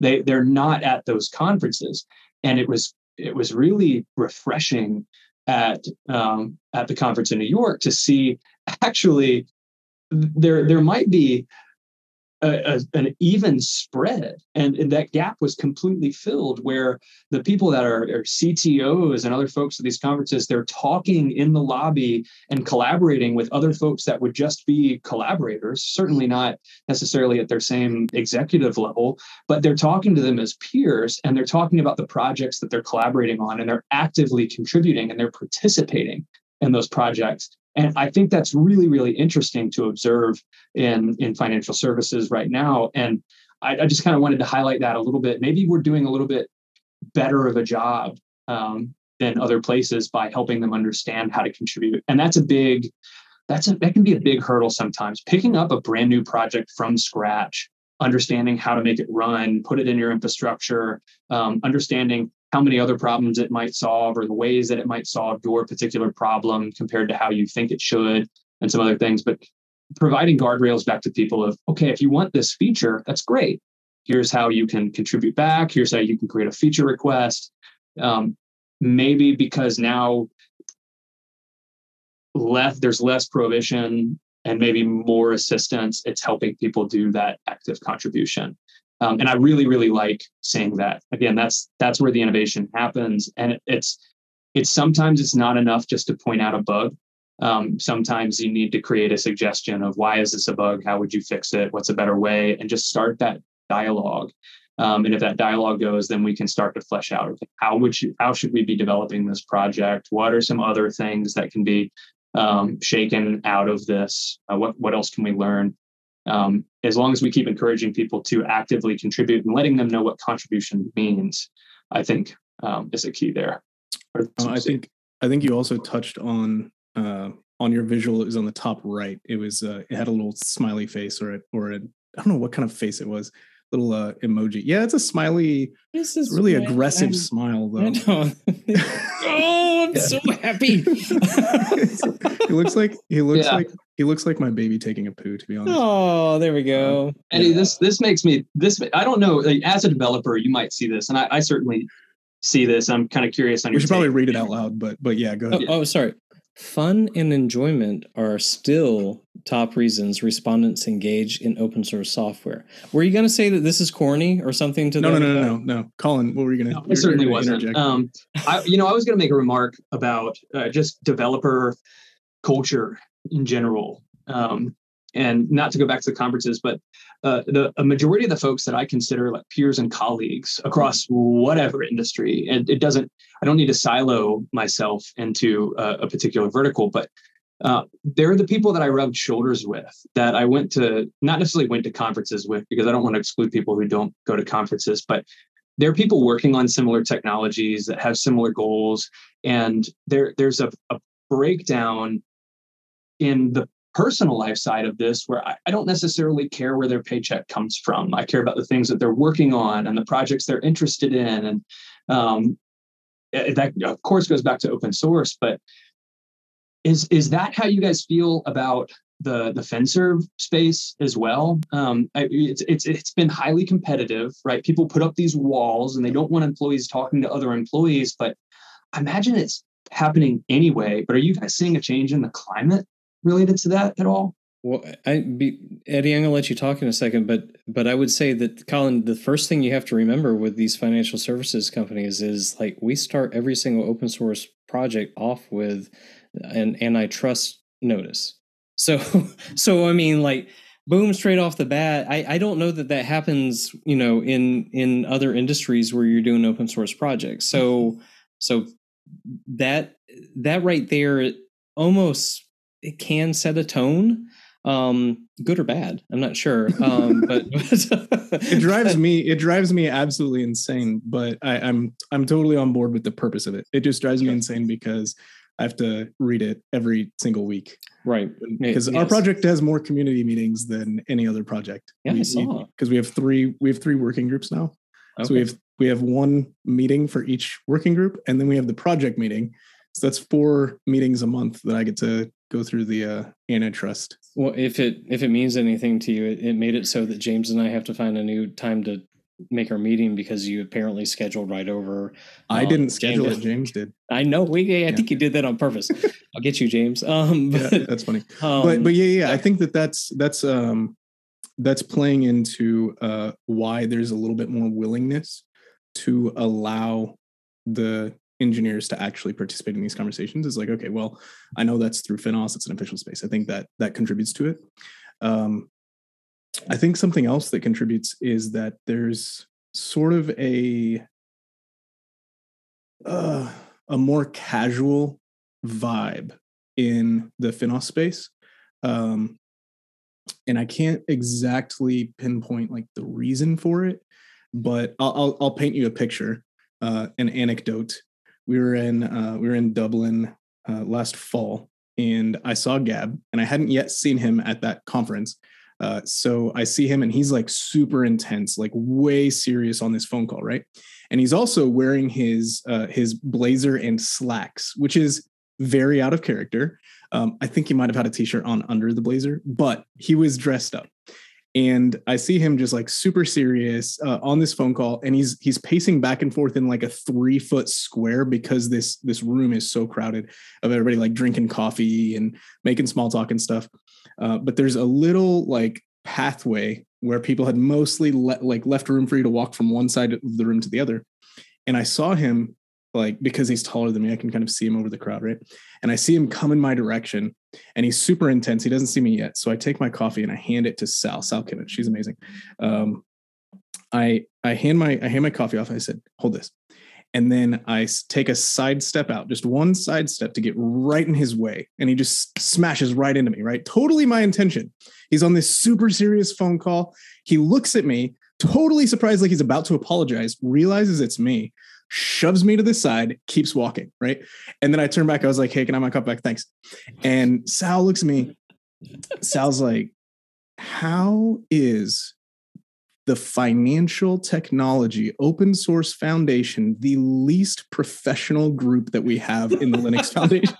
They they're not at those conferences. And it was it was really refreshing at um, at the conference in new york to see actually there there might be a, a, an even spread. And, and, that gap was completely filled where the people that are, are, ctos and other folks at these conferences they're talking in the lobby and collaborating with other folks that would just be collaborators certainly not necessarily at their same executive level but they're talking to them as peers and they're talking about the projects that they're collaborating on and they're actively contributing and they're participating in those projects and I think that's really, really interesting to observe in, in financial services right now. And I, I just kind of wanted to highlight that a little bit. Maybe we're doing a little bit better of a job um, than other places by helping them understand how to contribute. And that's a big, that's a, that can be a big hurdle sometimes. Picking up a brand new project from scratch, understanding how to make it run, put it in your infrastructure, um, understanding how many other problems it might solve or the ways that it might solve your particular problem compared to how you think it should and some other things. But providing guardrails back to people of okay if you want this feature that's great. Here's how you can contribute back. Here's how you can create a feature request. Um, maybe because now there's less prohibition and maybe more assistance it's helping people do that active contribution um, and I really, really like saying that. Again, that's that's where the innovation happens, and it, it's it's sometimes it's not enough just to point out a bug. Um, sometimes you need to create a suggestion of why is this a bug? How would you fix it? What's a better way? And just start that dialogue. Um, and if that dialogue goes, then we can start to flesh out how would you, how should we be developing this project? What are some other things that can be um, shaken out of this? Uh, what what else can we learn? Um, as long as we keep encouraging people to actively contribute and letting them know what contribution means, I think um, is a key there. Uh, I think I think you also touched on uh, on your visual. It was on the top right. It was uh, it had a little smiley face or a, or a, I don't know what kind of face it was. Little uh, emoji. Yeah, it's a smiley. This is really aggressive I'm, smile though. oh, I'm so happy. he looks like he looks yeah. like he looks like my baby taking a poo, to be honest. Oh, there we go. Um, Eddie, yeah. this this makes me this. I don't know. Like, as a developer, you might see this, and I, I certainly see this. I'm kind of curious on. We should take. probably read it out loud, but but yeah, go ahead. Oh, oh, sorry. Fun and enjoyment are still top reasons respondents engage in open source software. Were you going to say that this is corny or something to no, no, no, no, no, no. Colin, what were you going to? No, it certainly wasn't. Um, I, you know, I was going to make a remark about uh, just developer culture in general. Um, and not to go back to the conferences, but uh, the a majority of the folks that I consider like peers and colleagues across whatever industry, and it doesn't, I don't need to silo myself into a, particular vertical, but uh, they're the people that I rubbed shoulders with, that I went to, not necessarily went to conferences with, because I don't want to exclude people who don't go to conferences, but they're people working on similar technologies that have similar goals. And there, there's a, a breakdown in the personal life side of this where I, I, don't necessarily care where their paycheck comes from. I care about the things that they're working on and the projects they're interested in. And um, eh, that, of course, goes back to open source. But is is that how you guys feel about the the FinServ space as well? Um, I, it's it's it's been highly competitive, right? People put up these walls and they don't want employees talking to other employees, but I imagine it's happening anyway. But are you guys seeing a change in the climate related to that at all? Well, I be Eddie, I'm gonna let you talk in a second, but but I would say that Colin, the first thing you have to remember with these financial services companies is like we start every single open source project off with an antitrust notice. So so I mean like boom straight off the bat. I I don't know that that happens you know in in other industries where you're doing open source projects. So mm-hmm. so that that right there almost it can set a tone um good or bad i'm not sure um but it drives me it drives me absolutely insane but i i'm i'm totally on board with the purpose of it. It just drives me insane because i have to read it every single week. Right. Because yes. our project has more community meetings than any other project. Yeah we, i saw because we have three we have three working groups now. Okay. so we have we have one meeting for each working group, and then we have the project meeting. So that's four meetings a month that I get to go through the uh, antitrust. Well, if it if it means anything to you, it, it made it so that James and I have to find a new time to make our meeting because you apparently scheduled right over. I um, didn't schedule James- it. James did. I know. We, I think you did that on purpose. I'll get you, James. Um, Yeah, that's funny. um, but but yeah, yeah, I think that that's that's um that's playing into uh why there's a little bit more willingness to allow the engineers to actually participate in these conversations is like okay well i know that's through finos it's an official space. I think that that contributes to it. Um i think something else that contributes is that there's sort of a uh, a more casual vibe in the finos space. Um and i can't exactly pinpoint like the reason for it but i'll i'll, I'll paint you a picture uh an anecdote we were in uh we were in dublin uh, last fall and i saw gab and i hadn't yet seen him at that conference uh, so I see him and he's like super intense, like way serious on this phone call, right? And he's also wearing his uh, his blazer and slacks, which is very out of character. Um, I think he might have had a t-shirt on under the blazer, but he was dressed up. And I see him just like super serious uh, on this phone call, and he's he's pacing back and forth in like a three foot square because this this room is so crowded of everybody like drinking coffee and making small talk and stuff. Uh, but there's a little like pathway where people had mostly le- like left room for you to walk from one side of the room to the other. And I saw him like because he's taller than me, I can kind of see him over the crowd, right? And I see him come in my direction, and he's super intense. He doesn't see me yet, so I take my coffee and I hand it to Sal. Sal Kimmich, she's amazing. Um, I I hand my I hand my coffee off. I said, "Hold this," and then I take a side step out, just one side step to get right in his way, and he just smashes right into me. Right, totally my intention. He's on this super serious phone call. He looks at me, totally surprised, like he's about to apologize. Realizes it's me, shoves me to the side, keeps walking. Right, and then I turn back. I was like, "Hey, can I have my cup back? Thanks." And Sal looks at me. Sal's like, "How is?" the Financial Technology Open Source Foundation, the least professional group that we have in the Linux Foundation.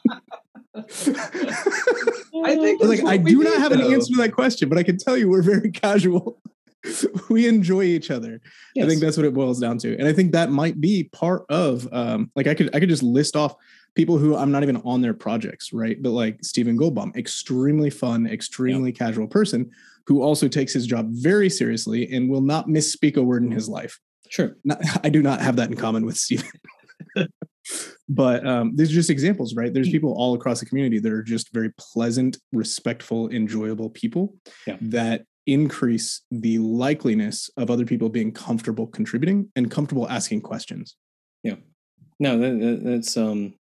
I think like I do not have an answer to that question, but I can tell you we're very casual. we enjoy each other. I think that's what it boils down to, and I think that might be part of um, like I could I could just list off people who I'm not even on their projects, right? But like Stephen Goldbaum, extremely fun, extremely casual person who also takes his job very seriously and will not misspeak a word in his life. sure. Not, I do not have that in common with Stephen. but um, there's just examples, right? There's people all across the community that are just very pleasant, respectful, enjoyable people Yeah. that increase the likeliness of other people being comfortable contributing and comfortable asking questions. Yeah. No, that, that, that's um.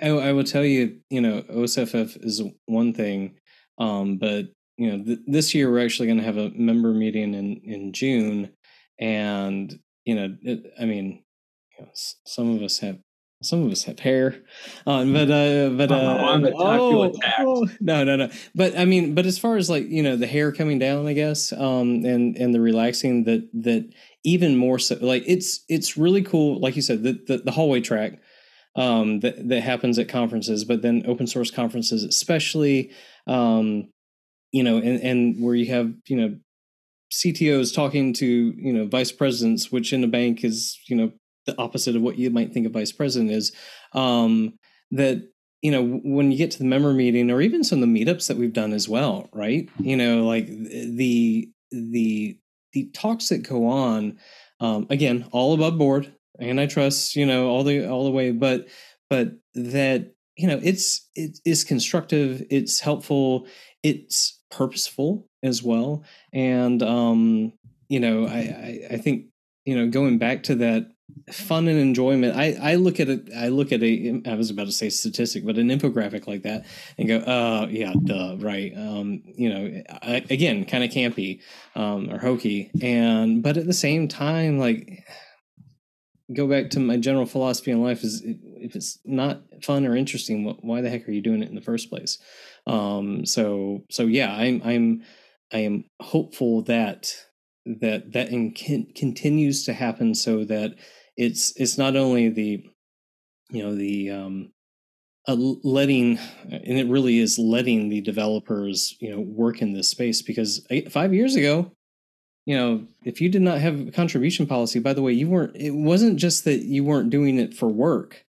I, I will tell you, you know, OSFF is one thing, um, but you know, th- this year we're actually going to have a member meeting in in June, and you know, it, I mean, you know, s- some of us have some of us have hair, uh, but uh, but Oh, uh, I'm a- I feel attacked. oh, no, no, no. But I mean, but as far as like you know, the hair coming down, I guess, um, and and the relaxing that that even more so, like it's it's really cool. Like you said, the the, the hallway track um, that that happens at conferences, but then open source conferences, especially, um, you know, and and where you have you know CTOs talking to you know vice presidents, which in a bank is you know the opposite of what you might think a vice president is. Um, that you know when you get to the member meeting or even some of the meetups that we've done as well, right? You know, like the the the talks that go on, um, again, all above board, antitrust, you know, all the all the way, but but that you know it's it is constructive, it's helpful, it's purposeful as well, and um, you know, I, I I think you know going back to that fun and enjoyment. I i look at it i look at a i was about to say statistic but an infographic like that and go uh yeah duh right um you know I, again kind of campy um or hokey and but at the same time like go back to my general philosophy in life is if it's not fun or interesting why the heck are you doing it in the first place? Um so so yeah i'm i'm i am hopeful that that that in, continues to happen so that it's it's not only the you know the um, letting and it really is letting the developers you know work in this space because eight, five years ago you know if you did not have a contribution policy by the way you weren't it wasn't just that you weren't doing it for work.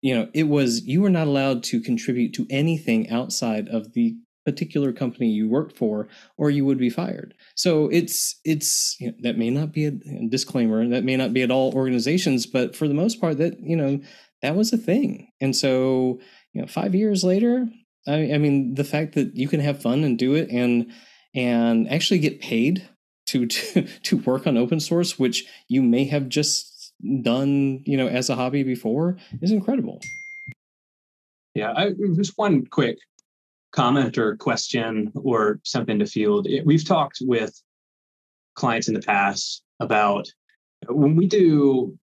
You know it was you were not allowed to contribute to anything outside of the particular company you worked for or you would be fired. So it's it's you know, that may not be a, disclaimer that may not be at all organizations but for the most part that you know that was a thing. And so you know five years later I, I mean the fact that you can have fun and do it and and actually get paid to, to to work on open source which you may have just done you know as a hobby before is incredible. Yeah I, just one quick comment or question or something to field. We've talked with clients in the past about when we do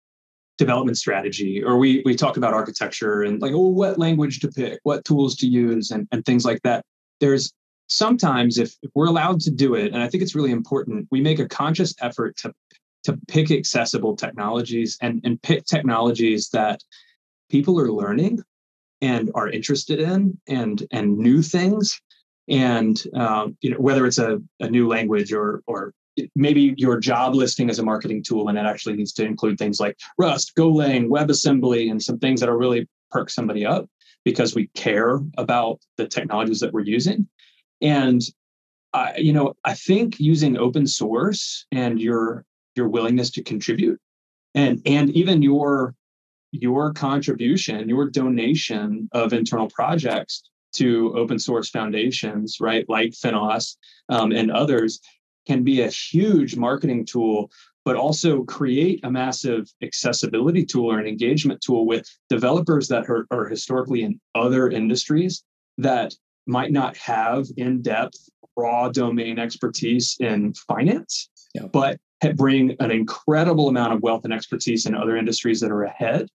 development strategy or we we talk about architecture and like oh what language to pick what tools to use and, and things like that there's sometimes if, if we're allowed to do it and i think it's really important we make a conscious effort to to pick accessible technologies and and pick technologies that people are learning and are interested in and and new things. And um, you know whether it's a, a new language or or maybe your job listing as a marketing tool and it actually needs to include things like rust golang webassembly and some things that are really perk somebody up because we care about the technologies that we're using. And I, you know i think using open source and your your willingness to contribute and and even your your contribution, your donation of internal projects to open source foundations, right, like Finos um, and others, can be a huge marketing tool, but also create a massive accessibility tool or an engagement tool with developers that are, are historically in other industries that might not have in depth, raw domain expertise in finance, yeah. but bring an incredible amount of wealth and expertise in other industries that are ahead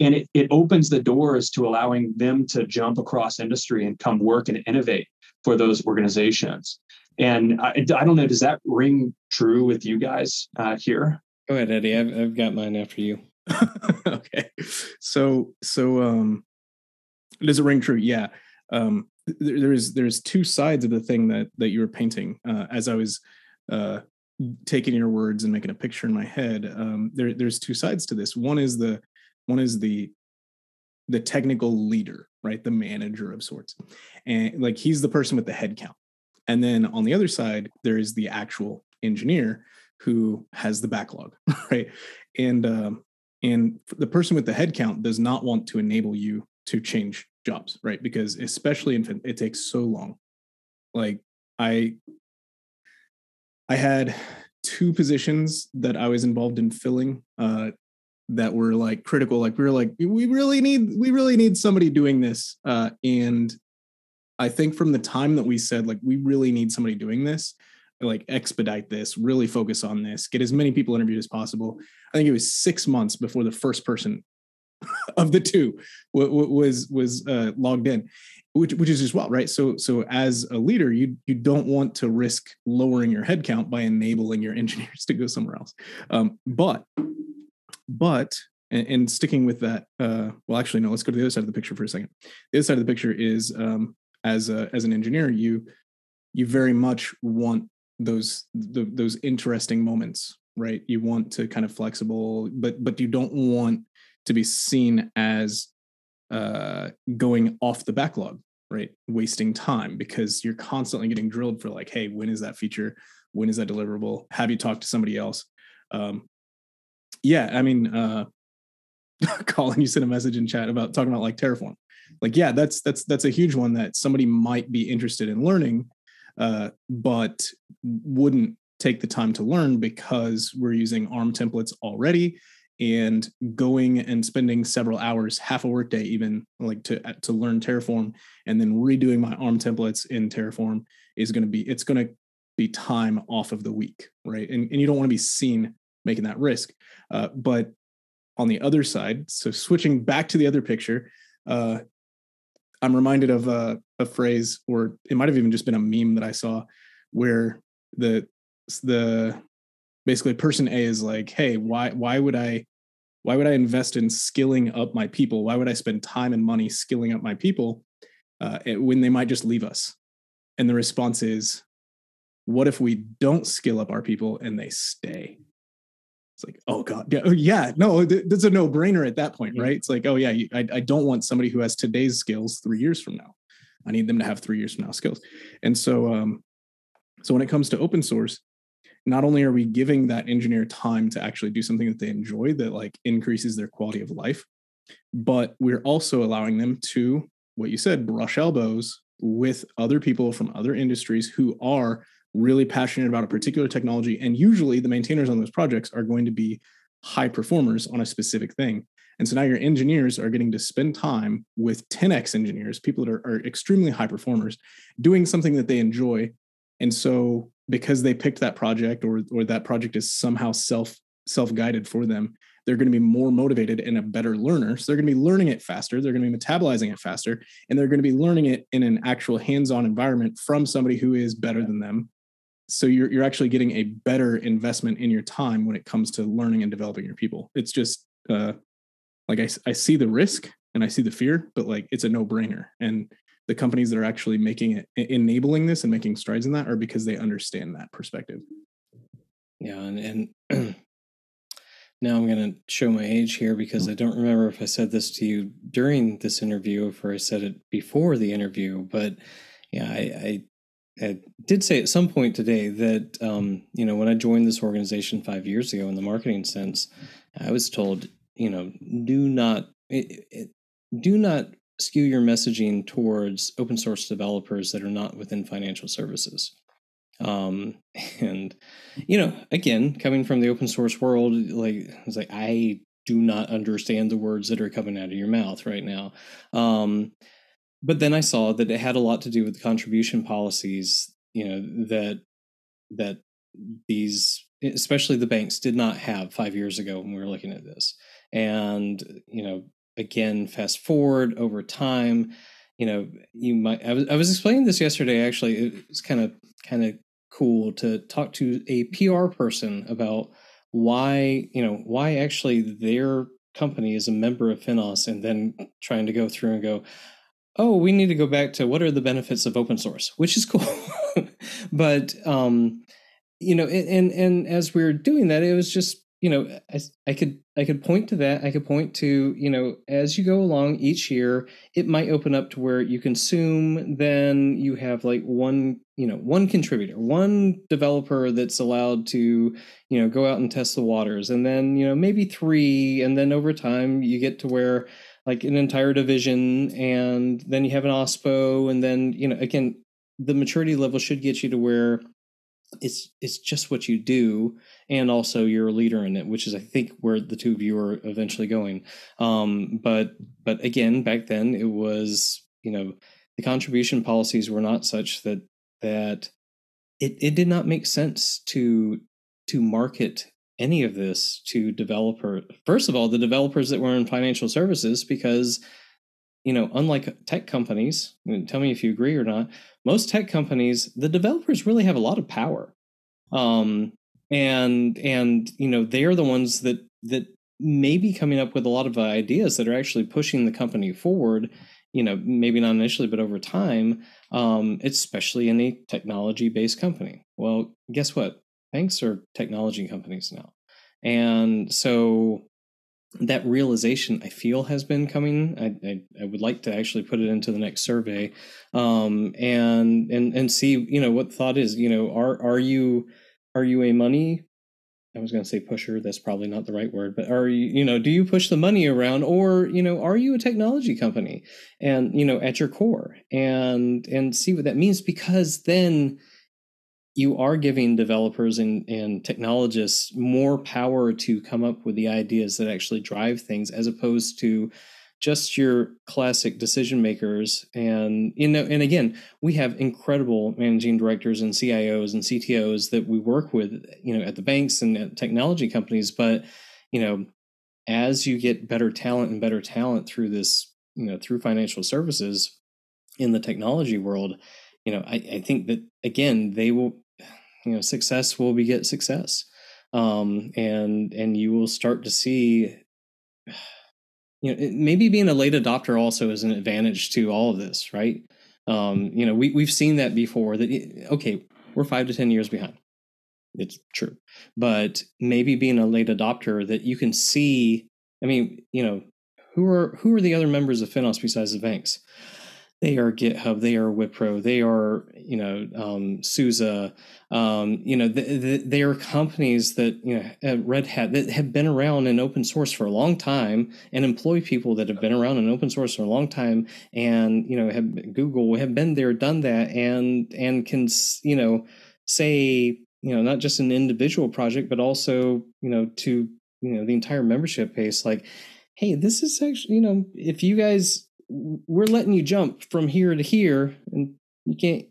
and it, it opens the doors to allowing them to jump across industry and come work and innovate for those organizations. And i, I don't know does that ring true with you guys uh, here? Go ahead eddie. I've, I've got mine after you. Okay. So so um does it ring true? Yeah. Um there, there's there's two sides of the thing that that you were painting uh, as i was uh taking your words and making a picture in my head. Um there there's two sides to this. One is the one is the the technical leader, right? The manager of sorts. And like he's the person with the head count. And then on the other side, there is the actual engineer who has the backlog, right? And um, and the person with the head count does not want to enable you to change jobs, right? Because especially in it takes so long. Like I I had two positions that I was involved in filling uh, that were like critical like we were like we really need we really need somebody doing this uh and i think from the time that we said like we really need somebody doing this like expedite this really focus on this get as many people interviewed as possible i think it was six months before the first person of the two was was uh, logged in which which is as well right? So so as a leader you you don't want to risk lowering your headcount by enabling your engineers to go somewhere else. Um, but but and, and sticking with that, uh, well, actually, no. Let's go to the other side of the picture for a second. The other side of the picture is um, as a, as an engineer, you you very much want those the, those interesting moments, right? You want to kind of flexible, but but you don't want to be seen as uh, going off the backlog, right? Wasting time because you're constantly getting drilled for like, hey, when is that feature? When is that deliverable? Have you talked to somebody else? Um, yeah, I mean, uh, Colin, you sent a message in chat about talking about like Terraform. Like, yeah, that's that's that's a huge one that somebody might be interested in learning, uh, but wouldn't take the time to learn because we're using ARM templates already and going and spending several hours, half a workday even, like to to learn Terraform, and then redoing my ARM templates in Terraform is going to be it's going to be time off of the week, right? And and you don't want to be seen making that risk. Uh, but on the other side, so switching back to the other picture, uh, I'm reminded of a, a, phrase, or it might have even just been a meme that I saw, where the the basically person A is like, hey, why why would I why would I invest in skilling up my people? Why would I spend time and money skilling up my people uh, when they might just leave us? And the response is, what if we don't skill up our people and they stay? It's like, oh god, yeah, oh, yeah, no, that's a no-brainer at that point, right? It's like, oh yeah, I, I don't want somebody who has today's skills three years from now. I need them to have three years from now skills. And so, um, so when it comes to open source, not only are we giving that engineer time to actually do something that they enjoy that like increases their quality of life, but we're also allowing them to, what you said, brush elbows with other people from other industries who are really passionate about a particular technology. And usually the maintainers on those projects are going to be high performers on a specific thing. And so now your engineers are getting to spend time with 10x engineers, people that are, are extremely high performers, doing something that they enjoy. And so because they picked that project or or that project is somehow self self-guided for them, they're going to be more motivated and a better learner. So they're going to be learning it faster, they're going to be metabolizing it faster, and they're going to be learning it in an actual hands-on environment from somebody who is better than them. So you're you're actually getting a better investment in your time when it comes to learning and developing your people. It's just uh, like I, I see the risk and I see the fear, but like it's a no brainer. And the companies that are actually making it, enabling this and making strides in that are because they understand that perspective. Yeah. And, and now I'm going to show my age here because I don't remember if I said this to you during this interview or if I said it before the interview, but yeah, I, I, I did say at some point today that, um, you know, when I joined this organization five years ago in the marketing sense, I was told you know, do not it, it, do not skew your messaging towards open source developers that are not within financial services. Um, and you know, again, coming from the open source world, like it's like I do not understand the words that are coming out of your mouth right now. Um, but then I saw that it had a lot to do with the contribution policies, you know, that that these especially the banks did not have five years ago when we were looking at this. And you know again fast forward over time you know you might I was, I was explaining this yesterday actually. It's kind of kind of cool to talk to a pr person about why you know why actually their company is a member of finos and then trying to go through and go oh we need to go back to what are the benefits of open source which is cool. But um you know and and as we are doing that it was just you know I, I could i could point to that. I could point to you know as you go along each year it might open up to where you consume then you have like one you know one contributor one developer that's allowed to you know go out and test the waters. And then you know maybe three and then over time you get to where like an entire division and then you have an ospo and then you know again the maturity level should get you to where it's it's just what you do and also you're a leader in it which is i think where the two of you are eventually going. Um, but but again back then it was you know the contribution policies were not such that that it, it did not make sense to to market any of this to developer first of all the developers that were in financial services because you know unlike tech companies tell me if you agree or not most tech companies the developers really have a lot of power. Um, and and you know they're the ones that that may be coming up with a lot of ideas that are actually pushing the company forward you know maybe not initially but over time um, especially in a technology based company. Well guess what banks are technology companies now and so that realization I feel has been coming. I, I, I, would like to actually put it into the next survey, um, and and and see you know what thought is. You know, are are you are you a money? I was going to say pusher. That's probably not the right word, but are you you know do you push the money around, or you know are you a technology company and you know at your core and and see what that means because then you are giving developers and, and technologists more power to come up with the ideas that actually drive things as opposed to just your classic decision makers. And you know and again we have incredible managing directors and cios and ctos that we work with you know at the banks and at technology companies. But you know as you get better talent and better talent through this you know through financial services in the technology world you know, I, I think that again, they will, you know, success will beget success. um, and and you will start to see you know maybe being a late adopter also is an advantage to all of this right? Um, you know we, we've seen that before that okay we're five to ten years behind. It's true. But maybe being a late adopter that you can see i mean you know who are who are the other members of finos besides the banks they are GitHub, they are Wipro, they are you know um, SUSE, um, you know the, the, they are companies that you know Red Hat that have been around in open source for a long time and employ people that have been around in open source for a long time and you know have Google have been there, done that, and and can you know say you know not just an individual project but also you know to you know the entire membership base like hey this is actually you know if you guys we're letting you jump from here to here and you can't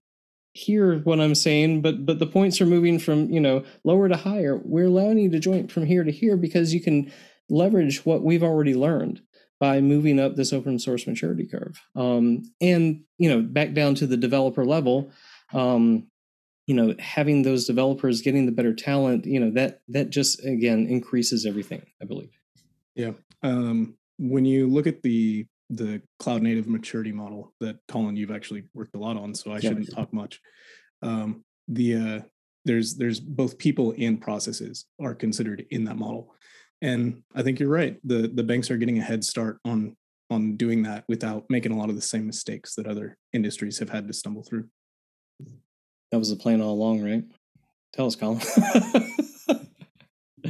hear what i'm saying but but the points are moving from you know lower to higher. We're allowing you to jump from here to here because you can leverage what we've already learned by moving up this open source maturity curve. Um, and you know back down to the developer level um, you know having those developers getting the better talent you know that that just again increases everything i believe. Yeah. Um, when you look at the the cloud native maturity model that Colin you've actually worked a lot on, so I yeah. shouldn't talk much. Um, the uh, there's there's both people and processes are considered in that model, and I think you're right. the The banks are getting a head start on on doing that without making a lot of the same mistakes that other industries have had to stumble through. That was the plan all along, right? Tell us, Colin.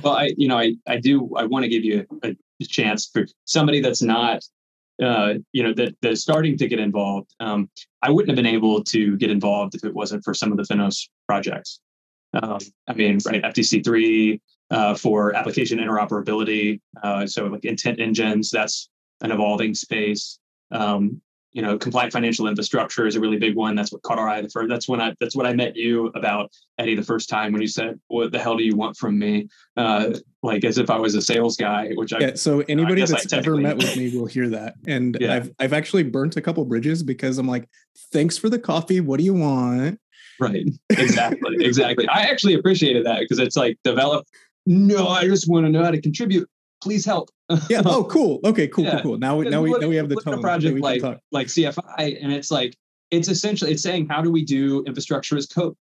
well, I you know I I do I want to give you a, a chance for somebody that's not uh, you know that that is starting to get involved. Um, I wouldn't have been able to get involved if it wasn't for some of the Finos projects. Um, I mean, right, FDC3 uh, for application interoperability. Uh, so like intent engines, that's an evolving space. Um, you know, compliant financial infrastructure is a really big one. That's what caught our eye the first. That's when I that's what I met you about Eddie the first time when you said, "What the hell do you want from me?" Uh, like as if I was a sales guy. Which I yeah. So anybody that's ever met with me will hear that, and yeah. I've I've actually burnt a couple bridges because I'm like, "Thanks for the coffee. What do you want?" Right. Exactly. exactly. I actually appreciated that because it's like develop. No, I just want to know how to contribute please help. yeah. Oh, cool. Okay. Cool. Yeah. Cool. Cool. Now, now we now we have the tone. project like like CFI, and it's like it's essentially it's saying how do we do infrastructure as code,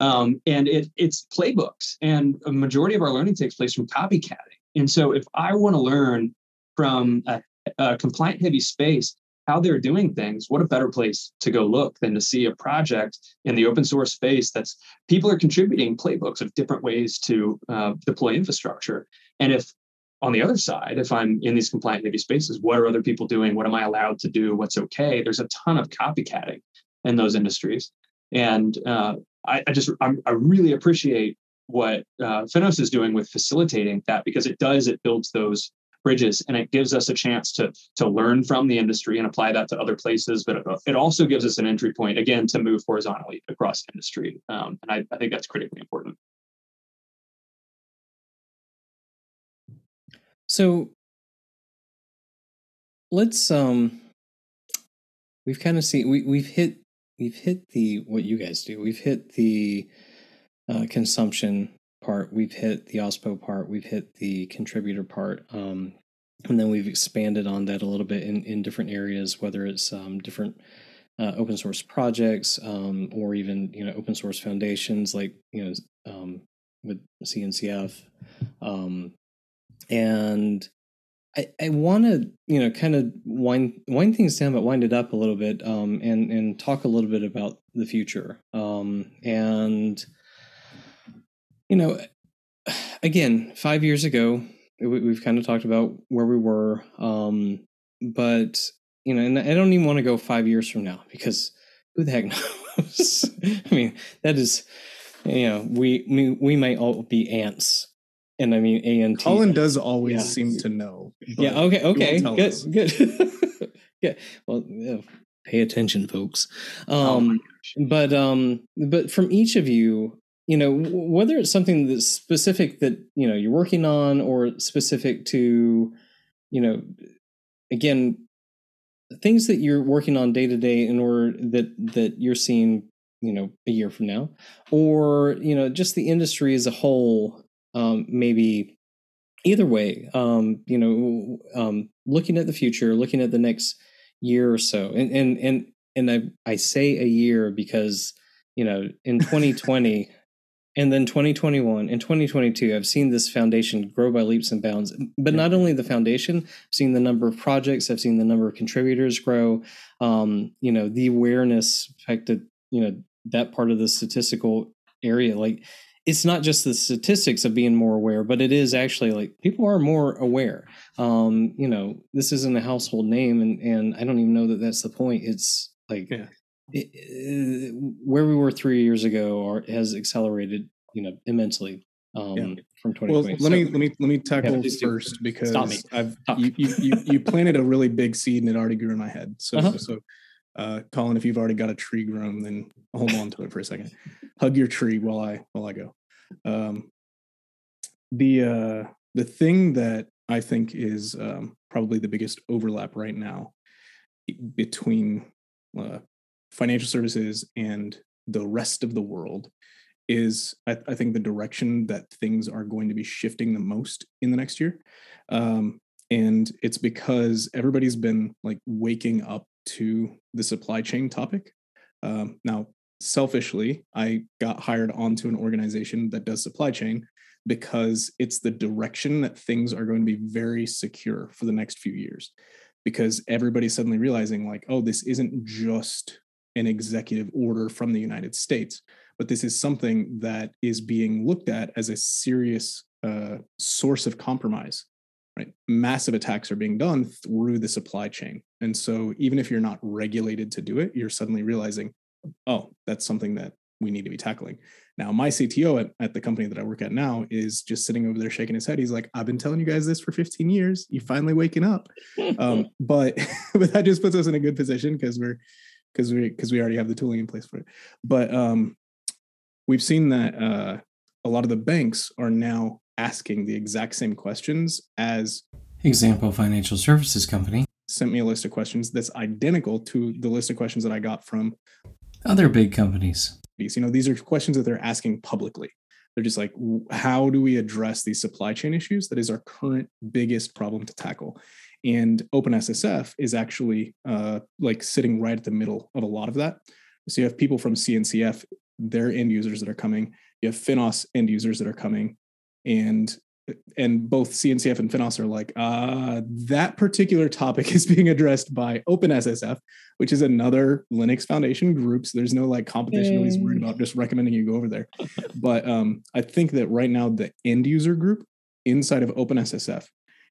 um, and it it's playbooks, and a majority of our learning takes place from copycatting. And so, if I want to learn from a, a compliant heavy space how they're doing things, what a better place to go look than to see a project in the open source space that's people are contributing playbooks of different ways to uh, deploy infrastructure. And if on the other side, if I'm in these compliant Navy spaces, what are other people doing? What am I allowed to do? What's okay? There's a ton of copycatting in those industries, and uh, I, I, just I'm, i really appreciate what uh, Finos is doing with facilitating that because it does it builds those bridges and it gives us a chance to to learn from the industry and apply that to other places but it also gives us an entry point again to move horizontally across industry um, and I, I think that's critically important So let's um we've kind of seen we we've hit we've hit the what you guys do. We've hit the uh, consumption part. We've hit the OSPO part. We've hit the contributor part. Um, and then we've expanded on that a little bit in, in different areas, whether it's um, different uh, open source projects um, or even you know open source foundations like you know um, with CNCF. Um, and I, I want to you know kind of wind wind things down, but wind it up a little bit, um, and and talk a little bit about the future. Um, and you know, again, five years ago, we, have kind of talked about where we were, um, but you know, and I don't even want to go five years from now because who the heck knows? I mean, that is, you know, we we, we might all be ants and I mean ANT. Colin does always yeah. seem to know. Yeah. Okay. Okay. Good. Us. Good. yeah. Well, yeah. pay attention, folks. Oh um, oh but um, but from each of you, you know, whether it's something that's specific that you know you're working on, or specific to, you know, again, things that you're working on day to day in order that that you're seeing you know a year from now or you know just the industry as a whole um, maybe either way, um, you know, um, looking at the future, looking at the next year or so, and and and and I I say a year because you know in 2020 and then 2021 and 2022 i've seen this foundation grow by leaps and bounds but not only the foundation i've seen the number of projects i've seen the number of contributors grow um, you know the awareness affected you know that part of the statistical area like it's not just the statistics of being more aware but it is actually like people are more aware um, you know this isn't a household name and and i don't even know that that's the point it's like yeah it, where we were three years ago are, has accelerated, you know, immensely um, yeah. from 2020. Well, let so, me let me let me tackle yeah, first because I've you, you, you, you planted a really big seed and it already grew in my head. So uh-huh. so uh, Colin, if you've already got a tree grown, then hold on to it for a second. Hug your tree while I while I go. Um, the uh, the thing that I think is um, probably the biggest overlap right now between uh, financial services and the rest of the world is I, I, think the direction that things are going to be shifting the most in the next year. Um, and it's because everybody's been like waking up to the supply chain topic. Um, now selfishly i got hired onto an organization that does supply chain because it's the direction that things are going to be very secure for the next few years because everybody's suddenly realizing like oh this isn't just an executive order from the United States. But this is something that is being looked at as a serious uh, source of compromise. Right, massive attacks are being done through the supply chain, and so even if you're not regulated to do it, you're suddenly realizing, oh, that's something that we need to be tackling. Now, my CTO at, at the company that I work at now is just sitting over there shaking his head. He's like, I've been telling you guys this for 15 years. You finally waking up. um, but but that just puts us in a good position because we're because we because we already have the tooling in place for it. But um, we've seen that uh, a lot of the banks are now asking the exact same questions as example financial services company sent me a list of questions that's identical to the list of questions that I got from other big companies. You know, these are questions that they're asking publicly. They're just like, how do we address these supply chain issues? That is our current biggest problem to tackle. And OpenSSF is actually uh, like sitting right at the middle of a lot of that. So you have people from CNCF, their end users that are coming. You have Finos end users that are coming, and and both CNCF and Finos are like, uh, that particular topic is being addressed by OpenSSF, which is another Linux Foundation group. So there's no like competition. Nobody's worried about just recommending you go over there. but um, I think that right now the end user group inside of OpenSSF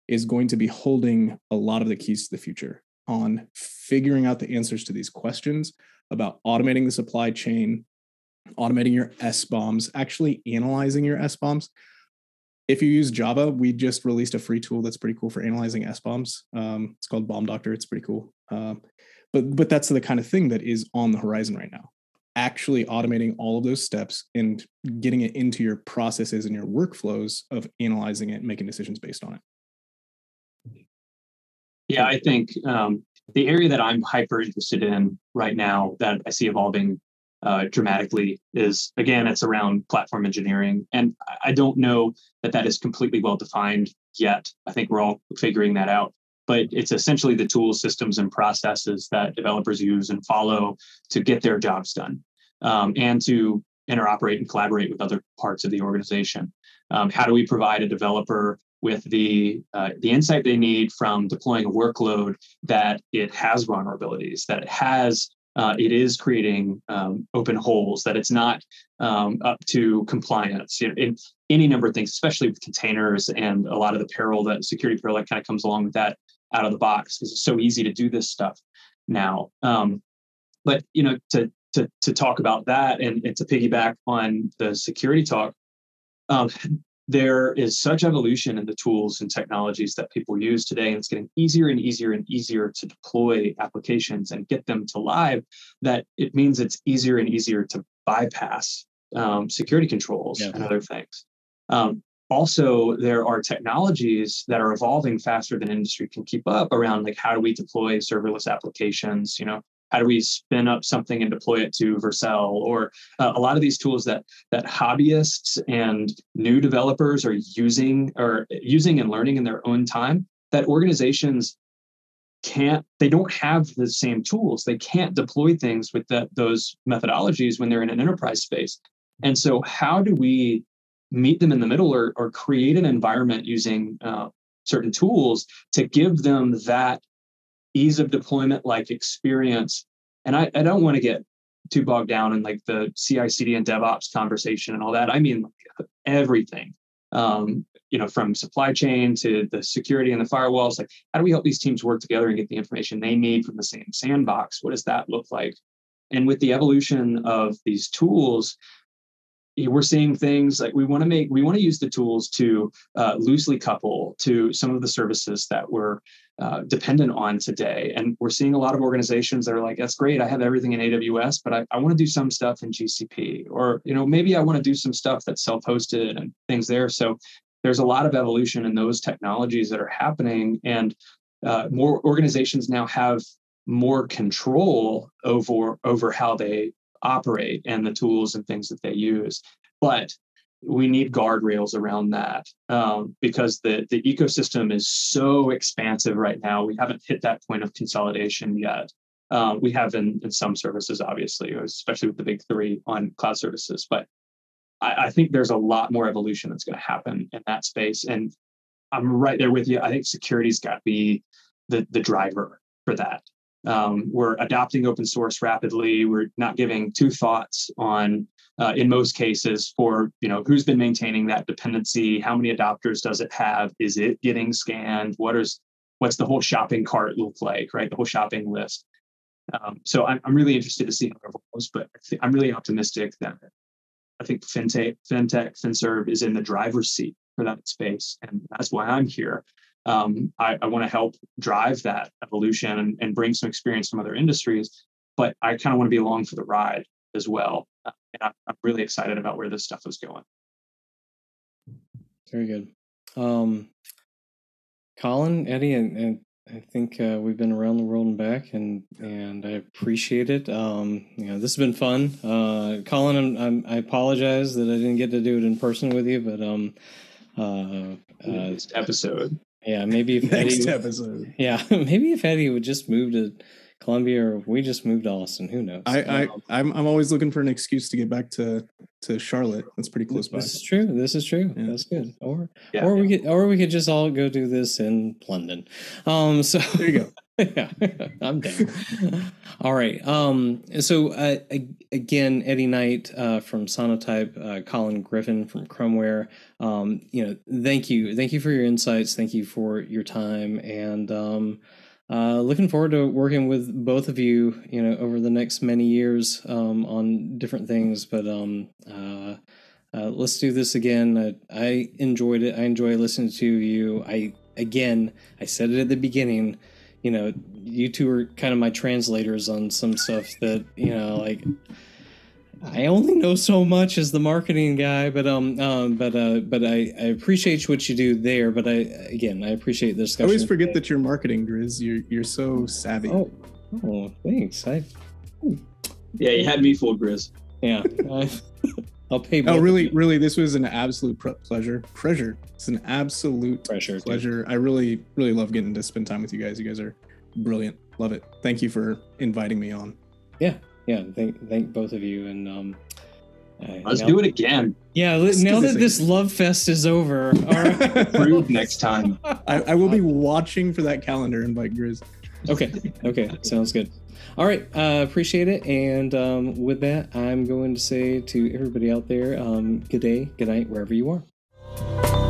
is going to be holding a lot of the keys to the future on figuring out the answers to these questions about automating the supply chain, automating your SBOMs, actually analyzing your SBOMs. If you use Java, we just released a free tool that's pretty cool for analyzing SBOMs. Um, it's called BOM Doctor. It's pretty cool. Um, but but that's the kind of thing that is on the horizon right now. Actually automating all of those steps and getting it into your processes and your workflows of analyzing it and making decisions based on it. Yeah, I think um, the area that I'm hyper interested in right now that I see evolving uh, dramatically is again, it's around platform engineering. And I don't know that that is completely well defined yet. I think we're all figuring that out. But it's essentially the tools, systems, and processes that developers use and follow to get their jobs done um, and to interoperate and collaborate with other parts of the organization. Um, how do we provide a developer with the uh, the insight they need from deploying a workload that it has vulnerabilities, that it has uh, it is creating um, open holes, that it's not um, up to compliance. You know, in any number of things, especially with containers and a lot of the peril that security peril that kind of comes along with that out of the box because it's so easy to do this stuff now. Um, but you know, to to to talk about that and, and to piggyback on the security talk, um, there is such evolution in the tools and technologies that people use today, and it's getting easier and easier and easier to deploy applications and get them to live. That it means it's easier and easier to bypass um, security controls yeah. and other things. Um, also, there are technologies that are evolving faster than industry can keep up around like how do we deploy serverless applications? You know, How do we spin up something and deploy it to Vercel? Or uh, a lot of these tools that that hobbyists and new developers are using or using and learning in their own time that organizations can't they don't have the same tools they can't deploy things with that those methodologies when they're in an enterprise space and so how do we meet them in the middle or, or create an environment using uh, certain tools to give them that ease of deployment like experience and i, I don't want to get too bogged down in like the ci cd and devops conversation and all that i mean everything um, you know, from supply chain to the security and the firewalls. Like, how do we help these teams work together and get the information they need from the same sandbox? What does that look like? And with the evolution of these tools, we're seeing things like we want to make we want to use the tools to uh, loosely couple to some of the services that we're uh, dependent on today. And we're seeing a lot of organizations that are like that's great i have everything in aws but i, I want to do some stuff in gcp or you know maybe i want to do some stuff that's self-hosted and things there. So there's a lot of evolution in those technologies that are happening and uh, more organizations now have more control over over how they operate and the tools and things that they use. But we need guardrails around that um, because the, the ecosystem is so expansive right now we haven't hit that point of consolidation yet um, we have in, in some services obviously especially with the big three on cloud services but I, I think there's a lot more evolution that's going to happen in that space. And I'm right there with you. I think security's got to be the, the driver for that. Um, we're adopting open source rapidly. We're not giving two thoughts on, uh, in most cases, for you know who's been maintaining that dependency. How many adopters does it have? Is it getting scanned? What is what's the whole shopping cart look like? Right, the whole shopping list. Um, so I'm, I'm really interested to see how it evolves, but I'm really optimistic that I think fintech, fintech, FinServe is in the driver's seat for that space, and that's why I'm here. Um, I, I want to help drive that evolution and, and, bring some experience from other industries, but I kind of want to be along for the ride as well. Uh, and I'm, I'm, really excited about where this stuff is going. Very good. Um, Colin, Eddie, and, and I think uh, we've been around the world and back, and and I appreciate it. Um, you know, this has been fun. Uh, Colin, I'm, I'm, i apologize that I didn't get to do it in person with you, but um, uh, uh episode. Yeah, maybe if next Eddie, episode. Yeah, maybe if Eddie would just move to Columbia, or we just moved to Austin. Who knows? I, I um, I'm I'm always looking for an excuse to get back to to Charlotte. That's pretty close this by. This is true. This is true. Yeah. That's good. Or yeah, or yeah. we could or we could just all go do this in London. Um. So there you go. yeah, I'm down. all right. Um. So uh, again, Eddie Knight uh, from Sonatype, uh, Colin Griffin from Krumware. Um. You know, thank you, thank you for your insights. Thank you for your time and um uh, looking forward to working with both of you, you know, over the next many years um, on different things. But um, uh, uh, let's do this again. I, I, enjoyed it. I enjoy listening to you. I again, I said it at the beginning. You know, you two are kind of my translators on some stuff that you know, like I only know so much as the marketing guy, but um, um but uh, but I, I appreciate what you do there. But I again, I appreciate the discussion. I always forget that you're marketing, Grizz. You're you're so savvy. Oh, oh thanks. I. Yeah, you had me fooled, Grizz. Yeah. I, will pay. Oh, really, really, this was an absolute pleasure. Pleasure. It's an absolute pleasure. Pleasure. I really, really love getting to spend time with you guys. You guys are brilliant. Love it. Thank you for inviting me on. Yeah, yeah, thank thank both of you, and um, uh, let's now, do it again. Yeah, let's now that this love fest is over, all right. prove next time. I, I, will be watching for that calendar invite, Grizz. Okay, okay, sounds good. All right, uh, appreciate it. And um, with that, I'm going to say to everybody out there, um, good day, good night, wherever you are.